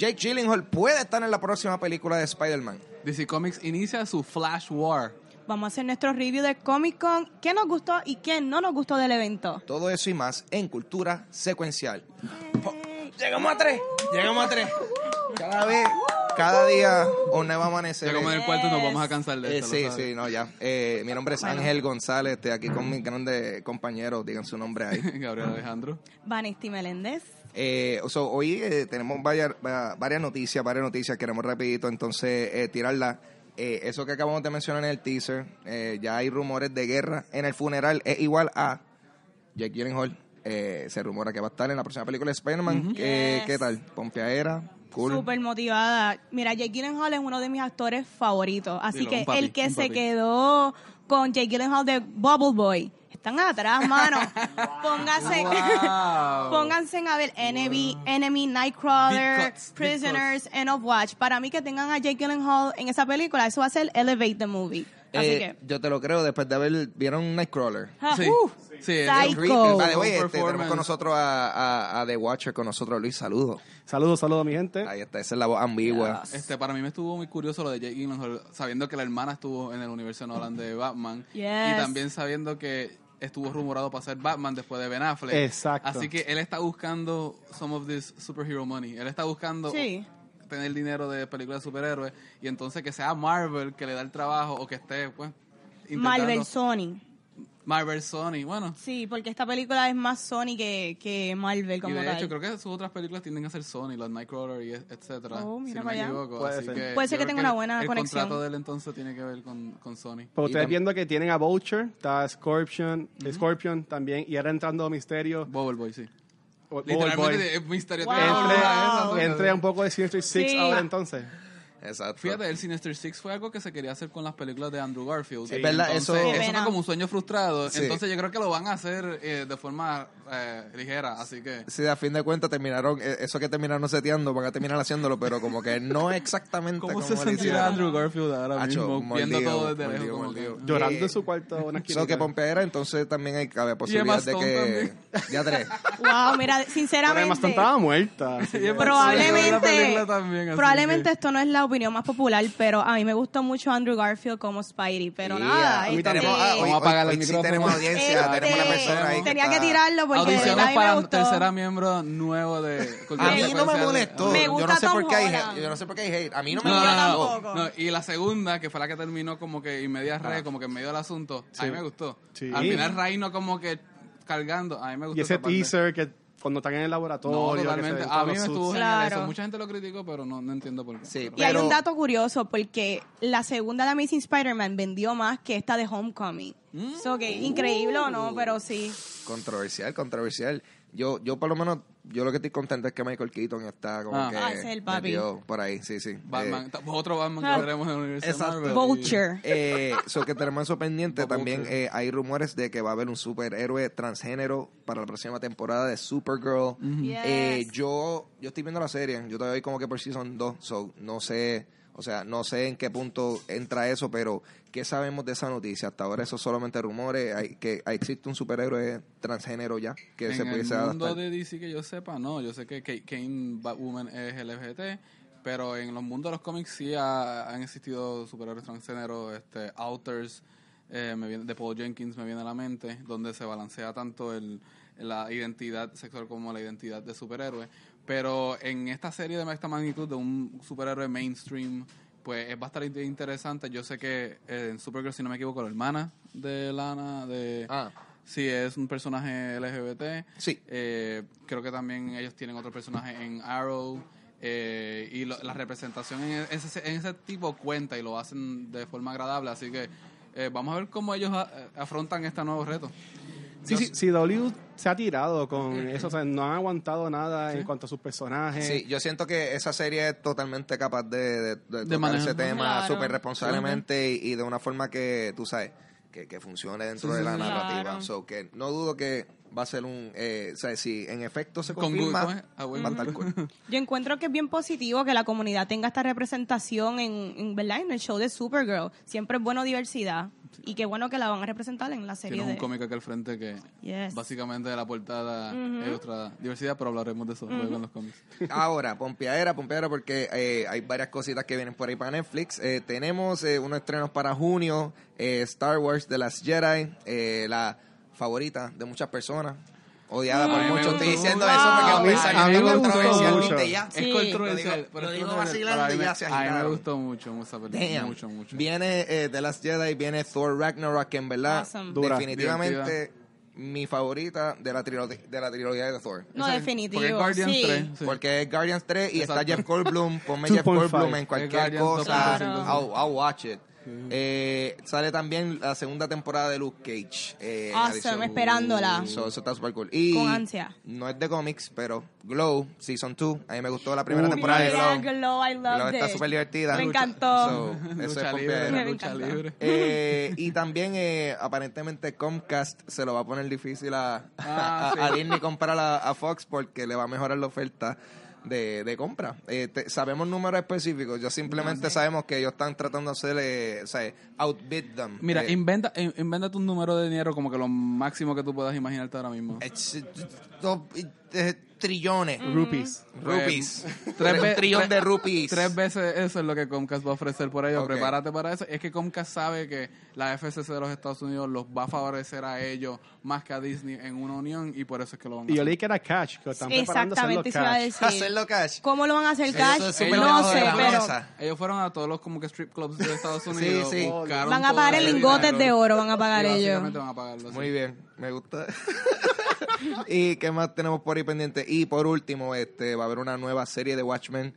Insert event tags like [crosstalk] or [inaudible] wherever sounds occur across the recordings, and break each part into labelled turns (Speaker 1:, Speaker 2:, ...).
Speaker 1: Jake Gyllenhaal puede estar en la próxima película de Spider-Man.
Speaker 2: DC Comics inicia su Flash War.
Speaker 3: Vamos a hacer nuestro review de Comic Con. ¿Qué nos gustó y qué no nos gustó del evento?
Speaker 1: Todo eso y más en Cultura Secuencial. Llegamos a tres, llegamos a tres. Cada vez, cada día un nuevo amanecer.
Speaker 2: Ya como en el cuarto nos vamos a cansar de
Speaker 1: Eh,
Speaker 2: esto.
Speaker 1: sí, sí, no, ya. Eh, mi nombre es Ángel González, estoy aquí con mis grandes compañeros, digan su nombre ahí. [laughs]
Speaker 2: Gabriel Alejandro.
Speaker 3: Vanesti Meléndez.
Speaker 1: Eh, so, hoy eh, tenemos varias, va- varias noticias, varias noticias, queremos rapidito entonces eh, tirarlas. Eh, eso que acabamos de mencionar en el teaser, eh, ya hay rumores de guerra en el funeral, es igual a Jake Gyllenhaal. Eh, se rumora que va a estar en la próxima película de Spider-Man.
Speaker 3: Yes.
Speaker 1: ¿Qué tal? Pompeadera, cool.
Speaker 3: Súper motivada. Mira, Jake Gyllenhaal es uno de mis actores favoritos. Así
Speaker 2: Dilo,
Speaker 3: que
Speaker 2: papi,
Speaker 3: el que se quedó con Jake Gyllenhaal de Bubble Boy. Están atrás, mano. [laughs] Pónganse,
Speaker 2: Wow.
Speaker 3: pónganse a ver Enemy, Enemy, Nightcrawler,
Speaker 2: cuts,
Speaker 3: Prisoners, End of Watch. Para mí que tengan a Jake Gyllenhaal en esa película, eso va a ser Elevate the Movie. Así
Speaker 1: Eh,
Speaker 3: que...
Speaker 1: Yo te lo creo después de haber, ¿vieron Nightcrawler?
Speaker 3: ah,
Speaker 2: Sí,
Speaker 3: uh,
Speaker 2: sí,
Speaker 3: Psycho.
Speaker 1: the way, este, tenemos con nosotros a, a- a The Watcher, con nosotros Luis, saludos.
Speaker 4: Saludos, saludos, mi gente.
Speaker 1: Ahí está, esa es la voz ambigua.
Speaker 2: Este, para mí me estuvo muy curioso lo de Jake Gyllenhaal, sabiendo que la hermana estuvo en el universo Nolan de Batman
Speaker 3: Yes.
Speaker 2: y también sabiendo que estuvo rumorado para ser Batman después de Ben Affleck.
Speaker 4: Exacto.
Speaker 2: Así que él está buscando some of this superhero money. Él está buscando
Speaker 3: Sí.
Speaker 2: tener dinero de películas de superhéroes y entonces que sea Marvel que le da el trabajo o que esté pues intentando
Speaker 3: Marvel Sony.
Speaker 2: Marvel Sony, bueno.
Speaker 3: Sí, porque esta película es más Sony que, que Marvel
Speaker 2: Y
Speaker 3: como
Speaker 2: de
Speaker 3: tal.
Speaker 2: hecho creo que sus otras películas tienden a ser Sony, los Nightcrawler y et- etcétera,
Speaker 3: Oh,
Speaker 2: si
Speaker 3: mira
Speaker 2: no
Speaker 3: para
Speaker 2: me
Speaker 3: allá.
Speaker 2: equivoco.
Speaker 4: Puede
Speaker 2: Así
Speaker 4: ser.
Speaker 2: que
Speaker 3: Puede ser que tenga una
Speaker 2: el-
Speaker 3: buena
Speaker 2: el
Speaker 3: conexión.
Speaker 2: contrato de él entonces tiene que ver con, con Sony.
Speaker 4: Pero
Speaker 1: Y
Speaker 4: ustedes viendo que tienen a Vulture, está Scorpion, Scorpion también, y ahora entrando Misterio.
Speaker 2: Bubble Boy, sí.
Speaker 4: o- Bubble Boy.
Speaker 2: Literalmente es misterio.
Speaker 3: Wow.
Speaker 4: Entre, entre un poco de Sinister Six
Speaker 3: Sí.
Speaker 4: ahora entonces.
Speaker 1: Exacto.
Speaker 2: Fíjate, el Sinister Six fue algo que se quería hacer con las películas de Andrew Garfield.
Speaker 1: Sí, verdad,
Speaker 2: entonces,
Speaker 1: eso-
Speaker 2: eso fue como un sueño frustrado.
Speaker 1: Sí.
Speaker 2: Entonces yo creo que lo van a hacer eh, de forma eh, ligera, así que...
Speaker 1: Sí, a fin de cuentas terminaron, eh, eso que terminaron seteando, van a terminar haciéndolo, pero como que no exactamente
Speaker 2: ¿Cómo
Speaker 1: como
Speaker 2: se sentirá. Andrew Garfield ahora
Speaker 1: Hacho,
Speaker 2: mismo?
Speaker 1: mordido,
Speaker 2: viendo todo desde
Speaker 1: mordido,
Speaker 2: lejos. como
Speaker 1: mordido.
Speaker 2: que-
Speaker 4: Llorando
Speaker 1: Eh,
Speaker 4: en su cuarto una
Speaker 1: So que Pompeadera, entonces también hay cabe posibilidad de que... [laughs] Ya tres.
Speaker 3: Wow, mira,
Speaker 4: Pero
Speaker 3: sinceramente.
Speaker 4: además estaba muerta.
Speaker 3: Probablemente,
Speaker 2: también,
Speaker 3: probablemente
Speaker 2: que-
Speaker 3: esto no es la opinión más popular, pero a mí me gustó mucho Andrew Garfield como Spidey, pero
Speaker 1: Sí,
Speaker 3: nada.
Speaker 1: mí
Speaker 3: este,
Speaker 1: tenemos, ah, hoy,
Speaker 2: Vamos a apagar
Speaker 1: hoy-
Speaker 2: el
Speaker 1: hoy sí tenemos audiencia,
Speaker 3: este,
Speaker 1: tenemos una persona ahí
Speaker 3: tenía que tirarlo porque de verdad
Speaker 2: Audiciones
Speaker 3: a mí me
Speaker 2: para
Speaker 3: gustó.
Speaker 2: tercera miembro nuevo de...
Speaker 1: A mí no me molestó.
Speaker 3: Me
Speaker 1: yo
Speaker 3: gusta
Speaker 1: no sé
Speaker 3: Tom
Speaker 1: por qué hay hate. Yo no sé por qué hay hate. A mí no me
Speaker 2: No,
Speaker 1: molestó.
Speaker 2: no,
Speaker 3: tampoco.
Speaker 2: no, y la segunda, que fue la que terminó como que inmedia
Speaker 1: Ah.
Speaker 2: re, como que en medio del asunto, a mí me gustó.
Speaker 4: Sí.
Speaker 2: Al final Reino como que cargando, a mí me gustó.
Speaker 4: Y ese teaser que cuando están en el
Speaker 2: No,
Speaker 4: laboratorio. que se
Speaker 2: totalmente. A mí me estuvo
Speaker 3: Claro.
Speaker 2: eso. Mucha gente lo criticó, pero no, no entiendo por qué.
Speaker 1: Sí,
Speaker 2: Pero-
Speaker 3: Y hay un dato curioso porque la segunda de Amazing Spider-Man vendió más que esta de Homecoming.
Speaker 2: Mm.
Speaker 3: So que increíble o no, pero sí.
Speaker 1: Controversial, controversial. Yo, yo por lo menos, yo lo que estoy contento es que Michael Keaton está como
Speaker 2: Ah.
Speaker 1: que
Speaker 3: Ah, es el papi.
Speaker 1: por ahí, sí, sí.
Speaker 2: Batman,
Speaker 1: Eh,
Speaker 2: otro Batman que veremos en el universo. Marvel.
Speaker 3: Vulture.
Speaker 1: Eh, so que tenemos eso pendiente. También eh, hay rumores de que va a haber un superhéroe transgénero para la próxima temporada de Supergirl. Eh,
Speaker 3: Yes.
Speaker 1: yo, yo estoy viendo la serie. Yo todavía voy como que por season 2. So, no sé, o sea, no sé en qué punto entra eso, pero ¿qué sabemos de esa noticia? Hasta ahora eso es solamente rumores. Hay, que existe un superhéroe transgénero ya que
Speaker 2: en
Speaker 1: se
Speaker 2: el
Speaker 1: pudiese
Speaker 2: mundo
Speaker 1: adaptar.
Speaker 2: de DC que yo sepa, no. Yo sé que Ka- Kane Batwoman es LGBT, pero en los mundos de los cómics sí ha- han existido superhéroes transgénero, este, Outers, eh, me viene, de Paul Jenkins me viene a la mente, donde se balancea tanto el, la identidad sexual como la identidad de superhéroe. Pero en esta serie de esta magnitud de un superhéroe mainstream, pues es bastante interesante. Yo sé que eh, en Supergirl, si no me equivoco, la hermana de Lana, de...
Speaker 1: Ah,
Speaker 2: Sí, es un personaje LGBT.
Speaker 1: Sí.
Speaker 2: Eh, creo que también ellos tienen otro personaje en Arrow. eh, y lo- la representación en ese, en ese tipo cuenta y lo hacen de forma agradable. Así que eh, vamos a ver cómo ellos a- afrontan este nuevo reto.
Speaker 4: Sí, sí, sí, W se ha tirado con eso, o sea, no han aguantado nada en cuanto a sus personajes.
Speaker 1: Sí, yo siento que esa serie es totalmente capaz de, de, de tocar
Speaker 2: manejar.
Speaker 1: ese tema
Speaker 3: Claro.
Speaker 1: súper responsablemente y, y de una forma que, tú sabes, que, que funcione dentro
Speaker 2: Sí,
Speaker 1: de la narrativa.
Speaker 3: Claro.
Speaker 1: So, que no dudo que va a ser un... Eh, o sea, si en efecto se
Speaker 2: Con
Speaker 1: confirma,
Speaker 2: Google, ¿cómo es? Ah,
Speaker 1: va a estar cool.
Speaker 3: Yo encuentro que es bien positivo que la comunidad tenga esta representación en, en, ¿verdad? en el show de Supergirl. Siempre es bueno diversidad. Y qué bueno que la van a representar en la serie
Speaker 2: Tienes un
Speaker 3: de...
Speaker 2: cómic aquí al frente que
Speaker 3: Yes.
Speaker 2: básicamente de la portada es otra diversidad, pero hablaremos de eso luego en los cómics.
Speaker 1: Ahora, pompeadera, pompeadera, porque eh, hay varias cositas que vienen por ahí para Netflix. Eh, tenemos eh, unos estrenos para junio, eh, Star Wars The Last Jedi, eh, la favorita de muchas personas, odiada por
Speaker 2: mí
Speaker 1: muchos. Estoy diciendo eso porque a pensar
Speaker 4: A mí me
Speaker 1: es
Speaker 4: gustó
Speaker 1: controversial
Speaker 4: mucho.
Speaker 1: ya.
Speaker 3: Sí.
Speaker 2: Es controversial.
Speaker 1: Lo digo-
Speaker 2: pero
Speaker 1: lo
Speaker 2: es
Speaker 1: digo vacilando
Speaker 2: mí
Speaker 1: y ya se
Speaker 2: A mí me
Speaker 1: agitaron.
Speaker 2: gustó mucho. Mucho, mucho.
Speaker 1: Viene eh, The Last Jedi, viene Thor Ragnarok, que en verdad,
Speaker 3: Awesome.
Speaker 4: Dura.
Speaker 1: definitivamente mi favorita de la, trilogía de la trilogía de Thor.
Speaker 3: No, definitivo.
Speaker 2: Porque Guardians
Speaker 3: sí.
Speaker 2: 3. sí.
Speaker 1: Porque es Guardians 3 y
Speaker 2: Exacto.
Speaker 1: está Jeff Goldblum. Ponme [laughs] Jeff
Speaker 4: 2.5.
Speaker 1: Goldblum en cualquier cosa.
Speaker 3: 2.5.
Speaker 1: I'll, I'll watch it. Eh, sale también la segunda temporada de Luke Cage. Eh,
Speaker 3: Awesome,
Speaker 1: adición.
Speaker 3: esperándola.
Speaker 1: So, eso está super cool. Y
Speaker 3: Con ansia.
Speaker 1: no es de cómics, pero Glow, Season 2. A mí me gustó la primera
Speaker 4: Uh,
Speaker 1: temporada de Glow.
Speaker 3: Glow, I
Speaker 1: Glow está súper divertida.
Speaker 3: Me encantó.
Speaker 1: So, [laughs] eso es
Speaker 2: libre,
Speaker 3: Me
Speaker 2: lucha libre.
Speaker 1: Eh, y también eh, aparentemente Comcast se lo va a poner difícil a,
Speaker 2: Ah,
Speaker 1: a-
Speaker 2: sí.
Speaker 1: a Disney comprar a, a Fox porque le va a mejorar la oferta de, de compra. Eh, te- sabemos números específicos, yo simplemente sabemos que ellos están tratando de hacer, eh, o sea, outbid them.
Speaker 2: Mira,
Speaker 1: Eh,
Speaker 2: inventa, in- inventa un número de dinero como que lo máximo que tú puedas imaginarte ahora mismo.
Speaker 1: eh, dos, eh, trillones.
Speaker 4: Rupees.
Speaker 1: Rupees.
Speaker 2: Tres
Speaker 1: un trillón de rupees.
Speaker 2: Tres veces eso es lo que Comcast va a ofrecer por ello.
Speaker 1: Ok.
Speaker 2: Prepárate para eso. Es que Comcast sabe que la FCC de los Estados Unidos los va a favorecer a ellos más que a Disney en una unión y por eso es que lo van a
Speaker 4: Y yo
Speaker 2: hacer.
Speaker 4: leí que era cash, que están preparando hacerlo
Speaker 3: Exactamente, eso iba a
Speaker 4: cash.
Speaker 3: decir.
Speaker 1: Hacerlo cash.
Speaker 3: ¿Cómo lo van a hacer cash?
Speaker 2: Ellos-
Speaker 3: No sé, pero.
Speaker 2: Ellos fueron a todos los como que strip clubs de Estados [laughs] Unidos.
Speaker 1: sí.
Speaker 2: buscaron
Speaker 3: van a pagar
Speaker 2: ese
Speaker 3: lingotes
Speaker 2: dinero
Speaker 3: de oro, van a
Speaker 2: y
Speaker 3: pagar ellos.
Speaker 2: básicamente van a pagarlo así.
Speaker 1: Muy bien, me gusta. [laughs] ¿Y qué más tenemos por ahí pendiente? Y por último, este va a haber una nueva serie de Watchmen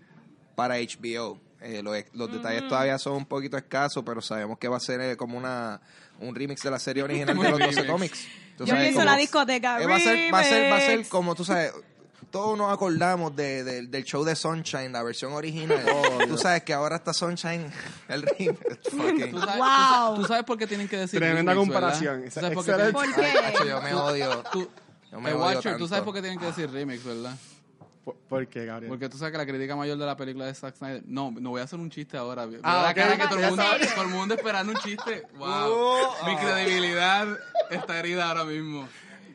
Speaker 1: para HBO. Eh, los los detalles todavía son un poquito escasos, pero sabemos que va a ser eh, como una un remix de la serie [laughs] original de los 12
Speaker 2: Remix.
Speaker 1: cómics.
Speaker 3: Yo
Speaker 1: sabes,
Speaker 3: pienso
Speaker 1: como-
Speaker 3: la discoteca.
Speaker 1: eh, va, a ser, va, a ser, va a ser
Speaker 3: remix.
Speaker 1: como, tú sabes, todos nos acordamos de, de- del show de Sunshine, la versión original. [laughs] tú sabes que ahora está Sunshine, [laughs] el remix. Fucking-
Speaker 2: ¿Tú sabes,
Speaker 3: Wow.
Speaker 2: tú, tú sabes por qué tienen que decir
Speaker 4: Tremenda comparación.
Speaker 2: ¿Tú sabes por qué
Speaker 4: Excelente.
Speaker 2: tienen-
Speaker 3: ¿Por qué?
Speaker 1: Ay, macho, yo me odio.
Speaker 2: Tú,
Speaker 1: Yo me odio
Speaker 2: Watcher,
Speaker 1: tanto.
Speaker 2: tú sabes por qué tienen que decir remix, ¿verdad?
Speaker 4: ¿Por, por qué, Gabriel?
Speaker 2: Porque tú sabes que la crítica mayor de la película de Zack Snyder. No, no voy a hacer un chiste ahora.
Speaker 4: Ah,
Speaker 2: la
Speaker 4: ok.
Speaker 2: cara que todo el,
Speaker 3: ¿En
Speaker 2: mundo, todo el mundo esperando un chiste. [laughs] Wow.
Speaker 1: Oh,
Speaker 2: Mi
Speaker 1: ah.
Speaker 2: credibilidad está herida ahora mismo.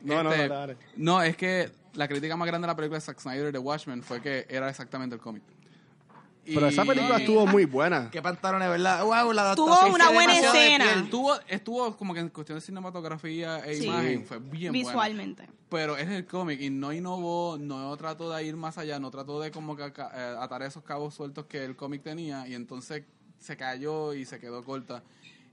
Speaker 4: No, no,
Speaker 2: Este,
Speaker 4: no, dale.
Speaker 2: No, es que la crítica más grande de la película de Zack Snyder de Watchmen fue que era exactamente el cómic.
Speaker 4: Pero esa película
Speaker 2: Y-
Speaker 4: estuvo muy buena.
Speaker 1: Qué pantalones, ¿verdad? Wow, la
Speaker 3: Tuvo una buena escena.
Speaker 2: Estuvo, estuvo como que en cuestión de cinematografía e
Speaker 3: Sí.
Speaker 2: imagen, fue bien buena.
Speaker 3: Visualmente.
Speaker 2: Pero es el cómic y no innovó, no trató de ir más allá, no trató de como que eh, atar esos cabos sueltos que el cómic tenía y entonces se cayó y se quedó corta.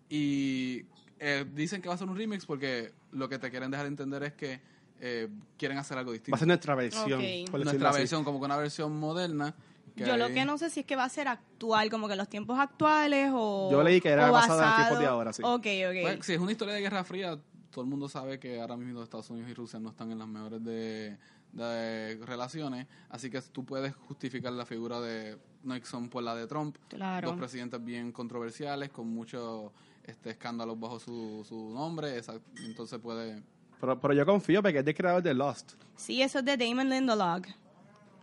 Speaker 2: Y eh, dicen que va a ser un remix porque lo que te quieren dejar entender es que eh, quieren hacer algo distinto.
Speaker 4: Va a ser nuestra versión.
Speaker 2: Nuestra
Speaker 4: así.
Speaker 2: versión, como que una versión moderna.
Speaker 3: Yo lo que no sé si es que va a ser actual, como que los tiempos actuales o.
Speaker 4: Yo leí que era basada en
Speaker 3: basado-
Speaker 4: tiempos de ahora, sí.
Speaker 3: Ok, ok.
Speaker 2: Pues, si es una historia de Guerra Fría, todo el mundo sabe que ahora mismo Estados Unidos y Rusia no están en las mejores de, de relaciones, así que tú puedes justificar la figura de Nixon por la de Trump,
Speaker 3: Claro.
Speaker 2: dos presidentes bien controversiales con muchos este, escándalos bajo su, su nombre, esa- entonces puede...
Speaker 4: Pero, pero yo confío porque es del creador de Lost.
Speaker 3: Sí, eso es de Damon Lindelof.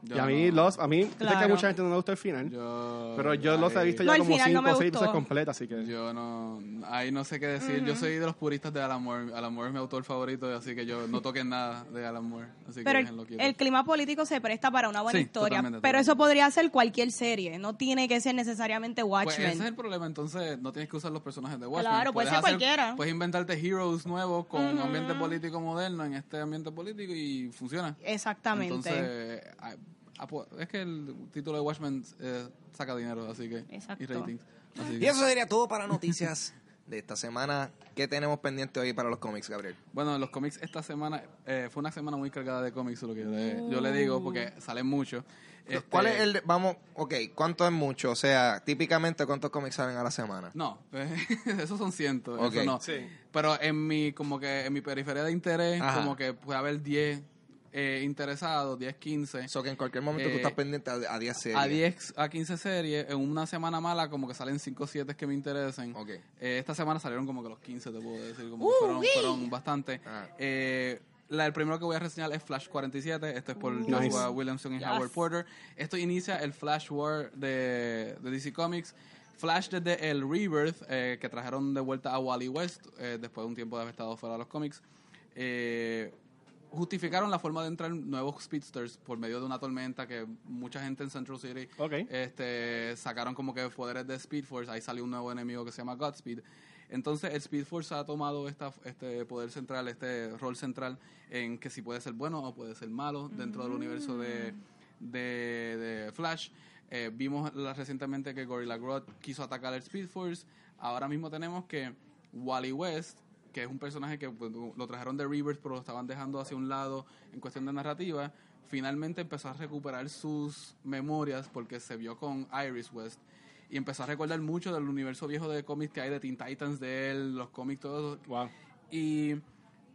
Speaker 2: Yo
Speaker 4: y a mí
Speaker 2: no-
Speaker 4: Lost, a mí, sé que a
Speaker 3: Claro.
Speaker 4: mucha gente no le gusta el final.
Speaker 2: yo-
Speaker 4: pero yo Lost he visto ya
Speaker 3: No, el
Speaker 4: como cinco o seis
Speaker 3: gustó.
Speaker 4: veces completa, así que...
Speaker 2: Yo no, ahí no sé qué decir. Yo soy de los puristas de Alan Moore. Alan Moore es mi autor favorito, así que yo no toquen nada de Alan Moore. Así que
Speaker 3: Pero el,
Speaker 2: déjenlo quieto.
Speaker 3: el clima político se presta para una buena
Speaker 2: Sí,
Speaker 3: historia.
Speaker 2: totalmente,
Speaker 3: pero eso podría ser cualquier serie. No tiene que ser necesariamente
Speaker 2: Pues
Speaker 3: Watchmen.
Speaker 2: ese es el problema, entonces no tienes que usar los personajes de Watchmen.
Speaker 3: Claro, puede
Speaker 2: Puedes
Speaker 3: ser
Speaker 2: hacer-
Speaker 3: cualquiera.
Speaker 2: Puedes inventarte heroes nuevos con un ambiente político moderno en este ambiente político y funciona.
Speaker 3: Exactamente.
Speaker 2: Entonces, ah, es que el título de Watchmen eh, saca dinero, así que...
Speaker 3: Exacto.
Speaker 2: Y ratings. Así
Speaker 1: Y
Speaker 2: que-
Speaker 1: eso sería todo para noticias de esta semana. ¿Qué tenemos pendiente hoy para los cómics, Gabriel?
Speaker 2: Bueno, los cómics esta semana eh, fue una semana muy cargada de cómics, lo que yo le, yo le digo, porque salen mucho. Este,
Speaker 1: ¿Cuál es el...? vamos, ok, ¿cuánto es mucho? O sea, típicamente, ¿cuántos cómics salen a la semana?
Speaker 2: No, [laughs] esos son cientos,
Speaker 1: Ok.
Speaker 2: eso no.
Speaker 4: Sí.
Speaker 2: Pero en mi, como que en mi periferia de interés,
Speaker 1: Ajá.
Speaker 2: como que puede haber 10 eh, interesados, 10, 15.
Speaker 1: Eso que en cualquier momento tú
Speaker 2: Eh,
Speaker 1: estás pendiente a, a 10 series.
Speaker 2: A 10 a 15 series, en una semana mala como que salen 5 o 7 que me interesen.
Speaker 1: Ok.
Speaker 2: Eh, esta semana salieron como que los 15, te puedo decir, como
Speaker 3: Uh,
Speaker 2: que fueron, fueron bastante.
Speaker 1: Ah.
Speaker 2: Eh, La, el primero que voy a reseñar es Flash 47. Este es por
Speaker 4: Nice.
Speaker 2: Joshua Williamson y
Speaker 3: Yes.
Speaker 2: Howard Porter. Esto inicia el Flash War de, de DC Comics. Flash desde el Rebirth, eh, que trajeron de vuelta a Wally West eh, después de un tiempo de haber estado fuera de los cómics. Eh, justificaron la forma de entrar nuevos speedsters por medio de una tormenta que mucha gente en Central City este, sacaron como que poderes de Speed Force. Ahí salió un nuevo enemigo que se llama Godspeed. Entonces, el Speed Force ha tomado esta, este poder central, este rol central en que si puede ser bueno o puede ser malo dentro del universo de, de, de Flash. Eh, vimos la- recientemente que Gorilla Grodd quiso atacar el Speed Force. Ahora mismo tenemos que Wally West, que es un personaje que pues, lo trajeron de Rebirth, pero lo estaban dejando hacia un lado en cuestión de narrativa, finalmente empezó a recuperar sus memorias porque se vio con Iris West y empezó a recordar mucho del universo viejo de cómics que hay de Teen Titans, de él, los cómics, todos.
Speaker 4: Wow.
Speaker 2: Y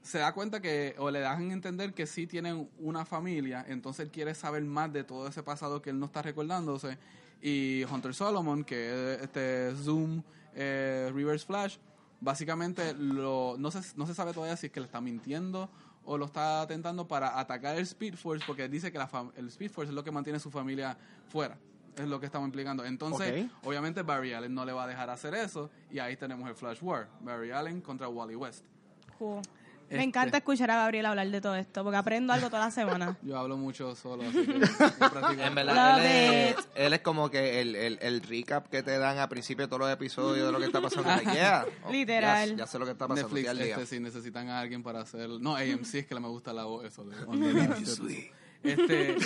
Speaker 2: se da cuenta que, o le dejan entender que sí tienen una familia, entonces él quiere saber más de todo ese pasado que él no está recordándose. Y Hunter Solomon, que es este Zoom eh, Reverse Flash, básicamente lo, no, se, no se sabe todavía si es que le está mintiendo o lo está tentando para atacar el Speed Force, porque dice que la fam- el Speed Force es lo que mantiene a su familia fuera. Es lo que estamos implicando. Entonces, obviamente Barry Allen no le va a dejar hacer eso. Y ahí tenemos el Flash War. Barry Allen contra Wally West.
Speaker 3: Cool.
Speaker 2: Este-
Speaker 3: Me encanta escuchar a Gabriel hablar de todo esto, porque aprendo algo toda la semana. [laughs]
Speaker 2: Yo hablo mucho solo, así que. [laughs]
Speaker 1: En verdad, él es, él es como que el, el, el recap que te dan a principio de todos los episodios de lo que está pasando. Like, yeah. [laughs] Oh,
Speaker 3: Literal.
Speaker 1: Ya, ya sé lo que está pasando.
Speaker 2: Netflix,
Speaker 1: al día.
Speaker 2: este, si necesitan a alguien para hacer... No, AMC es que le me gusta la voz, eso. De, este,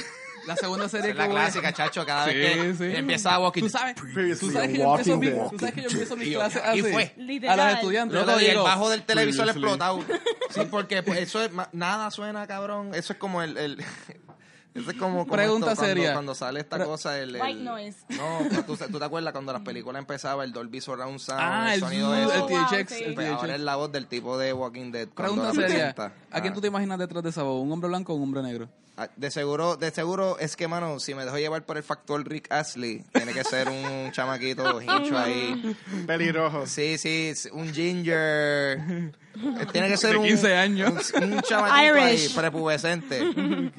Speaker 2: la segunda serie
Speaker 1: Es
Speaker 2: que
Speaker 1: la
Speaker 2: voy a-
Speaker 1: clásica, chacho, cada
Speaker 2: Sí,
Speaker 1: vez que
Speaker 2: sí.
Speaker 1: empieza a walking.
Speaker 2: ¿Tú sabes,
Speaker 4: Previously
Speaker 2: tú sabes que yo empiezo
Speaker 4: Walking
Speaker 2: mi- tú sabes que yo empiezo mis
Speaker 1: Y
Speaker 2: clases
Speaker 1: y
Speaker 2: así.
Speaker 1: fue.
Speaker 3: Literal.
Speaker 2: A los estudiantes. Les
Speaker 1: y el
Speaker 2: digo,
Speaker 1: bajo del televisor explotado. Sí, porque pues, eso es, nada suena, cabrón. Eso es como el, el eso es como, como
Speaker 2: Pregunta
Speaker 1: esto, cuando,
Speaker 2: seria.
Speaker 1: cuando sale esta
Speaker 2: Pre-
Speaker 1: cosa el, el-
Speaker 3: White noise.
Speaker 1: No, [laughs] ¿tú, tú te acuerdas cuando las películas empezaba el Dolby Surround Sound,
Speaker 2: Ah,
Speaker 1: el
Speaker 2: el,
Speaker 1: sonido
Speaker 2: Zoom,
Speaker 1: ese?
Speaker 2: el
Speaker 3: wow,
Speaker 2: THX.
Speaker 3: sí.
Speaker 2: el
Speaker 1: Pues
Speaker 2: THX.
Speaker 1: ahora es la voz del tipo de Walking Dead. cuando
Speaker 2: Pregunta
Speaker 1: la
Speaker 2: seria.
Speaker 1: presenta.
Speaker 2: ¿A quién
Speaker 1: Ah.
Speaker 2: tú te imaginas detrás de esa voz? ¿Un hombre blanco o un hombre negro?
Speaker 1: Ah, De seguro, de seguro es que, mano, si me dejo llevar por el factor Rick Astley, tiene que ser un [laughs] chamaquito hincho ahí. [laughs]
Speaker 4: Pelirrojo.
Speaker 1: Sí, sí, sí, un ginger. Tiene que ser
Speaker 2: De
Speaker 1: un,
Speaker 2: 15 años.
Speaker 1: un, un chamaquito ahí, prepubescente.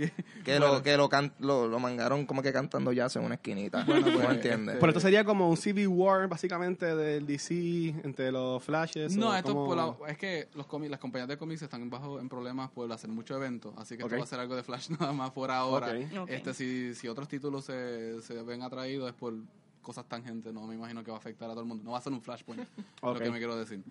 Speaker 1: que lo, que lo, can- lo, lo mangaron como que cantando jazz en una esquinita.
Speaker 2: Bueno,
Speaker 1: ¿No
Speaker 2: pues,
Speaker 1: entiendes?
Speaker 4: Pero esto sería como un Civil War, básicamente, del DC entre los Flashes.
Speaker 2: No,
Speaker 4: o
Speaker 2: esto
Speaker 4: como-
Speaker 2: por la- es que los cómics, las compañías de cómics están bajo en problemas por hacer muchos eventos, así que
Speaker 4: Ok.
Speaker 2: esto va a ser algo de Flash [laughs] nada más por ahora. Este si, si otros títulos se, se ven atraídos es por cosas tangentes, no me imagino que va a afectar a todo el mundo. No va a ser un Flashpoint, [laughs] lo que me quiero decir.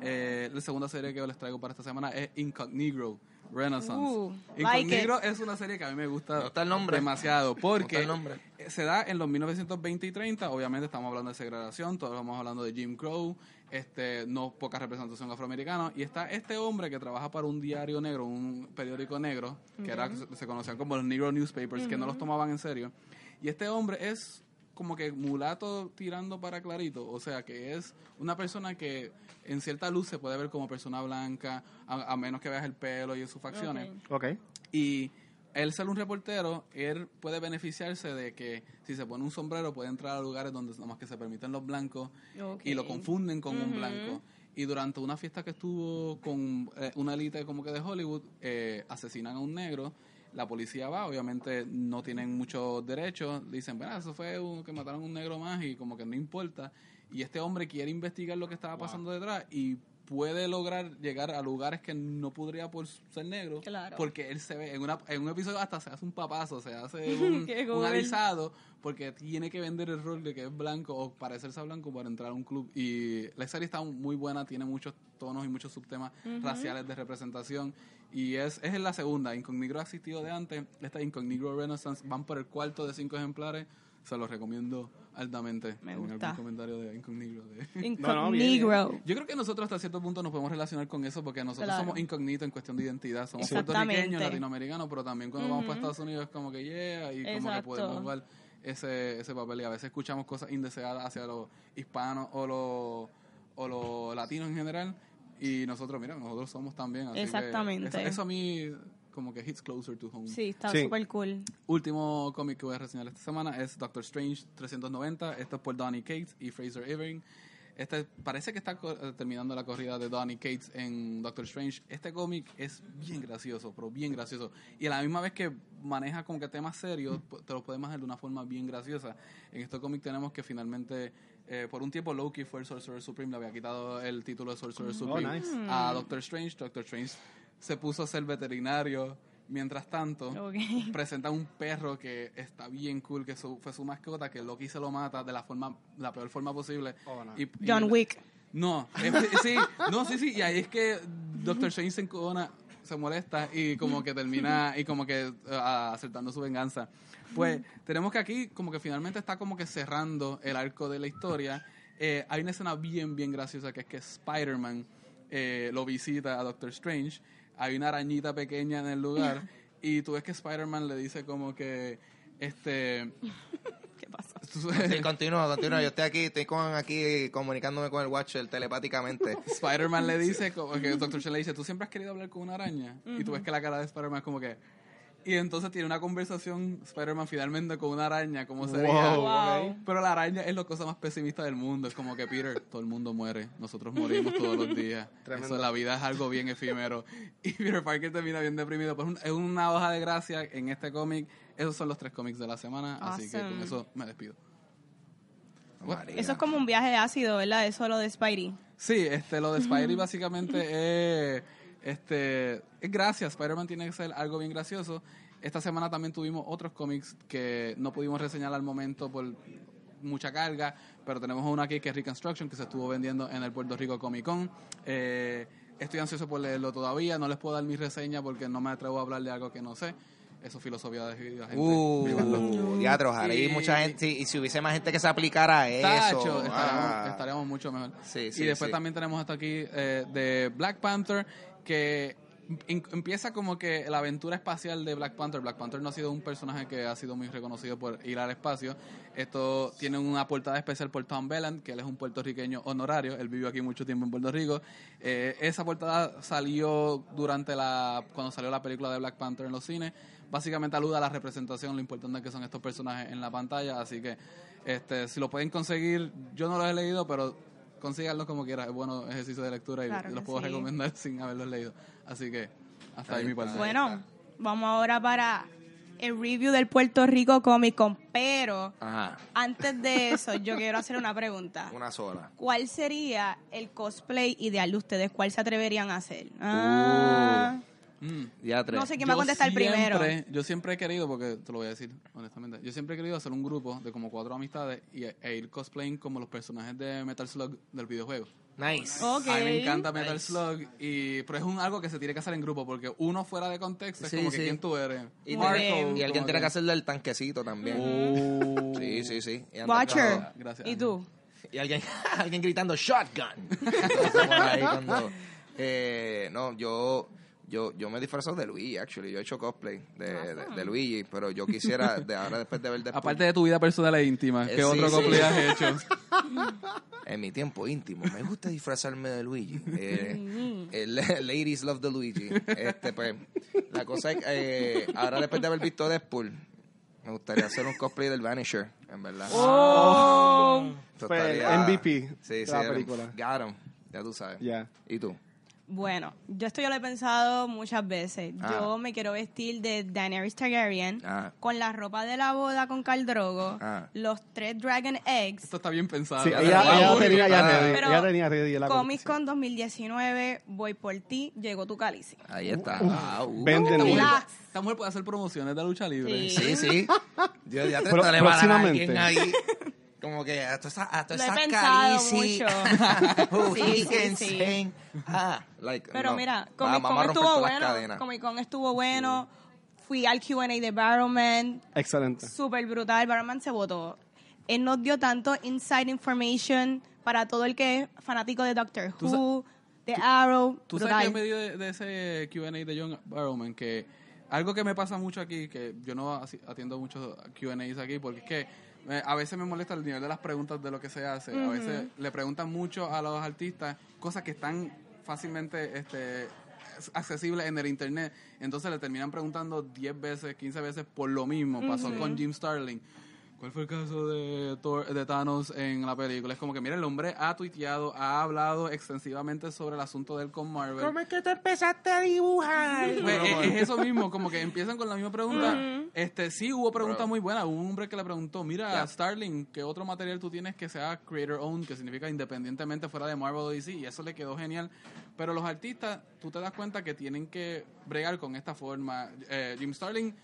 Speaker 2: Eh, la segunda serie que les traigo para esta semana es Incognito Renaissance.
Speaker 3: Uh, like
Speaker 2: Incognito es una serie que a mí me gusta,
Speaker 1: el nombre.
Speaker 2: demasiado porque
Speaker 1: el nombre.
Speaker 2: se da en los 1920 y 30, obviamente estamos hablando de segregación, todos estamos hablando de Jim Crow, este, no poca representación afroamericana, y está este hombre que trabaja para un diario negro, un periódico negro, que era, se conocían como los Negro Newspapers, que no los tomaban en serio, y este hombre es como que mulato tirando para clarito, o sea que es una persona que en cierta luz se puede ver como persona blanca, a, a menos que veas el pelo y sus facciones.
Speaker 3: Ok.
Speaker 2: Y él ser un reportero, él puede beneficiarse de que si se pone un sombrero puede entrar a lugares donde nada más que se permiten los blancos y lo confunden con un blanco. Y durante una fiesta que estuvo con eh, una élite como que de Hollywood, eh, asesinan a un negro. La policía va, obviamente no tienen muchos derechos. Dicen, bueno, eso fue un, que mataron a un negro más y como que no importa. Y este hombre quiere investigar lo que estaba pasando detrás y puede lograr llegar a lugares que no podría por ser negro.
Speaker 3: Claro.
Speaker 2: Porque él se ve, en, una, en un episodio hasta se hace un papazo, se hace [laughs] un, un alisado, porque tiene que vender el rol de que es blanco o parecerse a blanco para entrar a un club. Y la serie está muy buena, tiene muchos tonos y muchos subtemas raciales de representación. Y es, es en la segunda. Incognito ha existido de antes. Esta Incognito Renaissance van por el cuarto de cinco ejemplares. Se los recomiendo altamente.
Speaker 3: Me
Speaker 2: En
Speaker 3: gusta.
Speaker 2: algún comentario de Incognito. de- [laughs]
Speaker 4: No, no, bien,
Speaker 3: Incognito.
Speaker 2: yo creo que nosotros hasta cierto punto nos podemos relacionar con eso porque nosotros
Speaker 3: Claro.
Speaker 2: somos incógnitos en cuestión de identidad. Somos puertorriqueños, latinoamericanos, pero también cuando vamos para. Estados Unidos es como que yeah, y como que podemos jugar ese, ese papel. Y a veces escuchamos cosas indeseadas hacia los hispanos o los, o los latinos en general. Y nosotros, mira, nosotros somos también. Así que
Speaker 3: Exactamente.
Speaker 2: eso, eso a mí como que hits closer to home.
Speaker 3: Sí, está
Speaker 4: Sí.
Speaker 3: súper cool.
Speaker 2: Último cómic que voy a reseñar esta semana es Doctor Strange 390. Esto es por Donny Cates y Fraser Irving. Este parece que está eh, terminando la corrida de Donny Cates en Doctor Strange. Este cómic es bien gracioso, pero bien gracioso. Y a la misma vez que maneja como que temas serios, te los puedes manejar de una forma bien graciosa. En este cómic tenemos que finalmente, eh, por un tiempo Loki fue el Sorcerer Supreme, le había quitado el título de Sorcerer Supreme
Speaker 4: nice.
Speaker 2: a Doctor Strange. Doctor Strange se puso a ser veterinario. Mientras tanto,
Speaker 3: Ok. [laughs]
Speaker 2: presenta un perro que está bien cool, que su- fue su mascota, que Loki se lo mata de la forma, la peor forma posible.
Speaker 4: Oh, no.
Speaker 2: Y- y-
Speaker 3: John Wick.
Speaker 2: No, es- sí, no, sí, sí, y ahí es que Doctor Strange se encojona, se molesta y como que termina y como que eh, acertando su venganza. Pues tenemos que aquí como que finalmente está como que cerrando el arco de la historia. Eh, hay una escena bien, bien graciosa que es que Spider-Man eh, lo visita a Doctor Strange. Hay una arañita pequeña en el lugar [laughs] y tú ves que Spider-Man le dice como que este.
Speaker 1: Sí, continúa, continúa. Yo estoy aquí, estoy con, aquí comunicándome con el Watcher telepáticamente. [laughs]
Speaker 2: Spider-Man le dice, como que Doctor Strange le dice, ¿tú siempre has querido hablar con una araña? Y tú ves que la cara de Spider-Man es como que... Y entonces tiene una conversación Spider-Man finalmente con una araña, como sería...
Speaker 4: Wow.
Speaker 3: Wow.
Speaker 2: Pero la araña es la cosa más pesimista del mundo. Es como que, Peter, todo el mundo muere. Nosotros morimos todos los días.
Speaker 4: Tremendo.
Speaker 2: Eso, la vida es algo bien efímero. [laughs] Y Peter Parker termina bien deprimido. Pues es una hoja de gracia en este cómic. Esos son los tres cómics de la semana. Así que con
Speaker 3: Awesome.
Speaker 2: eso me despido.
Speaker 1: María.
Speaker 3: Eso es como un viaje ácido, ¿verdad? Eso lo de Spidey.
Speaker 2: Sí, este, lo de Spidey básicamente es, este, es gracias. Spider-Man tiene que ser algo bien gracioso. Esta semana también tuvimos otros cómics que no pudimos reseñar al momento por mucha carga, pero tenemos uno aquí que es Reconstruction, que se estuvo vendiendo en el Puerto Rico Comic Con. Eh, estoy ansioso por leerlo todavía. No les puedo dar mi reseña porque no me atrevo a hablar de algo que no sé. Eso es filosofía de la gente.
Speaker 1: Uh, ojalá y
Speaker 2: Y-
Speaker 1: mucha gente, y si hubiese más gente que se aplicara a eso.
Speaker 2: Estaríamos,
Speaker 1: ah.
Speaker 2: estaríamos mucho mejor.
Speaker 1: Sí, sí,
Speaker 2: y después
Speaker 1: sí.
Speaker 2: también tenemos hasta aquí eh, de Black Panther, que em- empieza como que la aventura espacial de Black Panther. Black Panther no ha sido un personaje que ha sido muy reconocido por ir al espacio. Esto tiene una portada especial por Tom Belland, que él es un puertorriqueño honorario. Él vivió aquí mucho tiempo en Puerto Rico. Eh, esa portada salió durante la cuando salió la película de Black Panther en los cines. Básicamente aluda a la representación, lo importante que son estos personajes en la pantalla. Así que este, si lo pueden conseguir, yo no los he leído, pero consíganlos como quieran. Es bueno ejercicio de lectura y
Speaker 3: Claro
Speaker 2: los puedo
Speaker 3: sí.
Speaker 2: recomendar [laughs] sin haberlos leído. Así que hasta ahí
Speaker 1: Ahí
Speaker 2: mi parte.
Speaker 3: Bueno, vamos ahora para el review del Puerto Rico Comic Con, pero
Speaker 1: Ajá,
Speaker 3: antes de eso yo quiero hacer una pregunta. [laughs]
Speaker 1: una sola.
Speaker 3: ¿Cuál sería el cosplay ideal de ustedes? ¿Cuál se atreverían a hacer? Ah,
Speaker 2: Mm.
Speaker 1: Ya tres.
Speaker 3: no sé quién va a contestar primero.
Speaker 2: Yo siempre he querido, porque te lo voy a decir honestamente, yo siempre he querido hacer un grupo de como cuatro amistades y, e ir cosplaying como los personajes de Metal Slug del videojuego.
Speaker 1: Nice.
Speaker 3: Ok.
Speaker 2: A mí me encanta Metal
Speaker 1: Nice.
Speaker 2: Slug, y, pero es un, algo que se tiene que hacer en grupo, porque uno fuera de contexto es
Speaker 1: Sí,
Speaker 2: como que quién tú eres.
Speaker 1: Y, alguien tiene que hacerle el tanquecito también.
Speaker 2: Oh.
Speaker 1: Sí, sí, sí. Y
Speaker 3: Watcher.
Speaker 2: Gracias,
Speaker 3: ¿Y tú?
Speaker 1: Y alguien, [laughs] alguien gritando shotgun. Estamos ahí cuando- eh, no, yo, yo, yo me he disfrazado de Luigi, actually. Yo he hecho cosplay de, de, de Luigi, pero yo quisiera, de ahora después de ver [laughs] Deadpool,
Speaker 2: Aparte de tu vida personal e íntima,
Speaker 1: Eh,
Speaker 2: ¿qué
Speaker 1: sí,
Speaker 2: otro
Speaker 1: sí.
Speaker 2: cosplay has hecho? [laughs]
Speaker 1: en mi tiempo íntimo, me gusta disfrazarme de Luigi. Eh, [laughs] ladies love the Luigi. Este, pues, la cosa es que eh, ahora después de haber visto Deadpool, me gustaría hacer un cosplay del Vanisher, en verdad.
Speaker 3: Oh.
Speaker 1: Estaría-
Speaker 4: MVP
Speaker 1: sí,
Speaker 4: de
Speaker 1: sí,
Speaker 4: la película.
Speaker 1: Got ya tú sabes.
Speaker 4: Ya.
Speaker 1: ¿Y tú?
Speaker 3: Bueno, yo esto yo lo he pensado muchas veces.
Speaker 1: Ah.
Speaker 3: Yo me quiero vestir de Daenerys Targaryen
Speaker 1: Ah.
Speaker 3: con la ropa de la boda con Khal Drogo,
Speaker 1: Ah.
Speaker 3: los tres Dragon Eggs,
Speaker 2: Esto está bien pensado.
Speaker 4: Sí,
Speaker 1: ya
Speaker 4: ella, ella tenía ya
Speaker 1: ah.
Speaker 4: ready.
Speaker 3: Pero
Speaker 4: Ella tenía ready la
Speaker 3: Comic. Con 2019, voy por ti, llegó tu cálice.
Speaker 1: Ahí está. Ah, uh.
Speaker 4: Venden.
Speaker 3: Relax.
Speaker 2: esta mujer puede hacer promociones de lucha libre.
Speaker 3: Sí.
Speaker 1: Sí, sí. [laughs] Yo ya te le va a
Speaker 4: próximamente.
Speaker 1: alguien ahí. Como que a toda esa, a toda
Speaker 3: Lo he
Speaker 1: esa
Speaker 3: pensado
Speaker 1: carici.
Speaker 3: mucho. [laughs]
Speaker 1: Who
Speaker 3: Sí, sí, sí.
Speaker 1: Ah, like,
Speaker 3: Pero
Speaker 1: no.
Speaker 3: mira, Comic Con estuvo
Speaker 1: todas
Speaker 3: bueno. Comic Con estuvo bueno. Fui al Q&A de Barrowman.
Speaker 4: Excelente.
Speaker 3: Súper brutal. Barrowman se votó. Él nos dio tanto inside information para todo el que es fanático de Doctor Who, de Arrow.
Speaker 2: Tú
Speaker 3: brutal.
Speaker 2: sabes que en medio de, de ese Q&A de John Barrowman, que algo que me pasa mucho aquí, que yo no atiendo muchos Q&As aquí, porque es que eh, a veces me molesta el nivel de las preguntas de lo que se hace. A veces le preguntan mucho a los artistas cosas que están fácilmente este, accesibles en el internet. Entonces le terminan preguntando 10 veces, 15 veces por lo mismo. Pasó con Jim Starling. ¿Cuál fue el caso de, Thor- de Thanos en la película? Es como que, mira, el hombre ha tuiteado, ha hablado extensivamente sobre el asunto de él con Marvel.
Speaker 4: es que tú empezaste a dibujar?
Speaker 2: Pues, es, es eso mismo, como que empiezan con la misma pregunta. Este, sí, hubo preguntas muy buenas. Hubo un hombre que le preguntó, mira,
Speaker 1: Ya.
Speaker 2: Starling, ¿qué otro material tú tienes que sea creator owned, que significa independientemente fuera de Marvel o DC? Y eso le quedó genial. Pero los artistas, tú te das cuenta que tienen que bregar con esta forma. Eh, Jim Starling,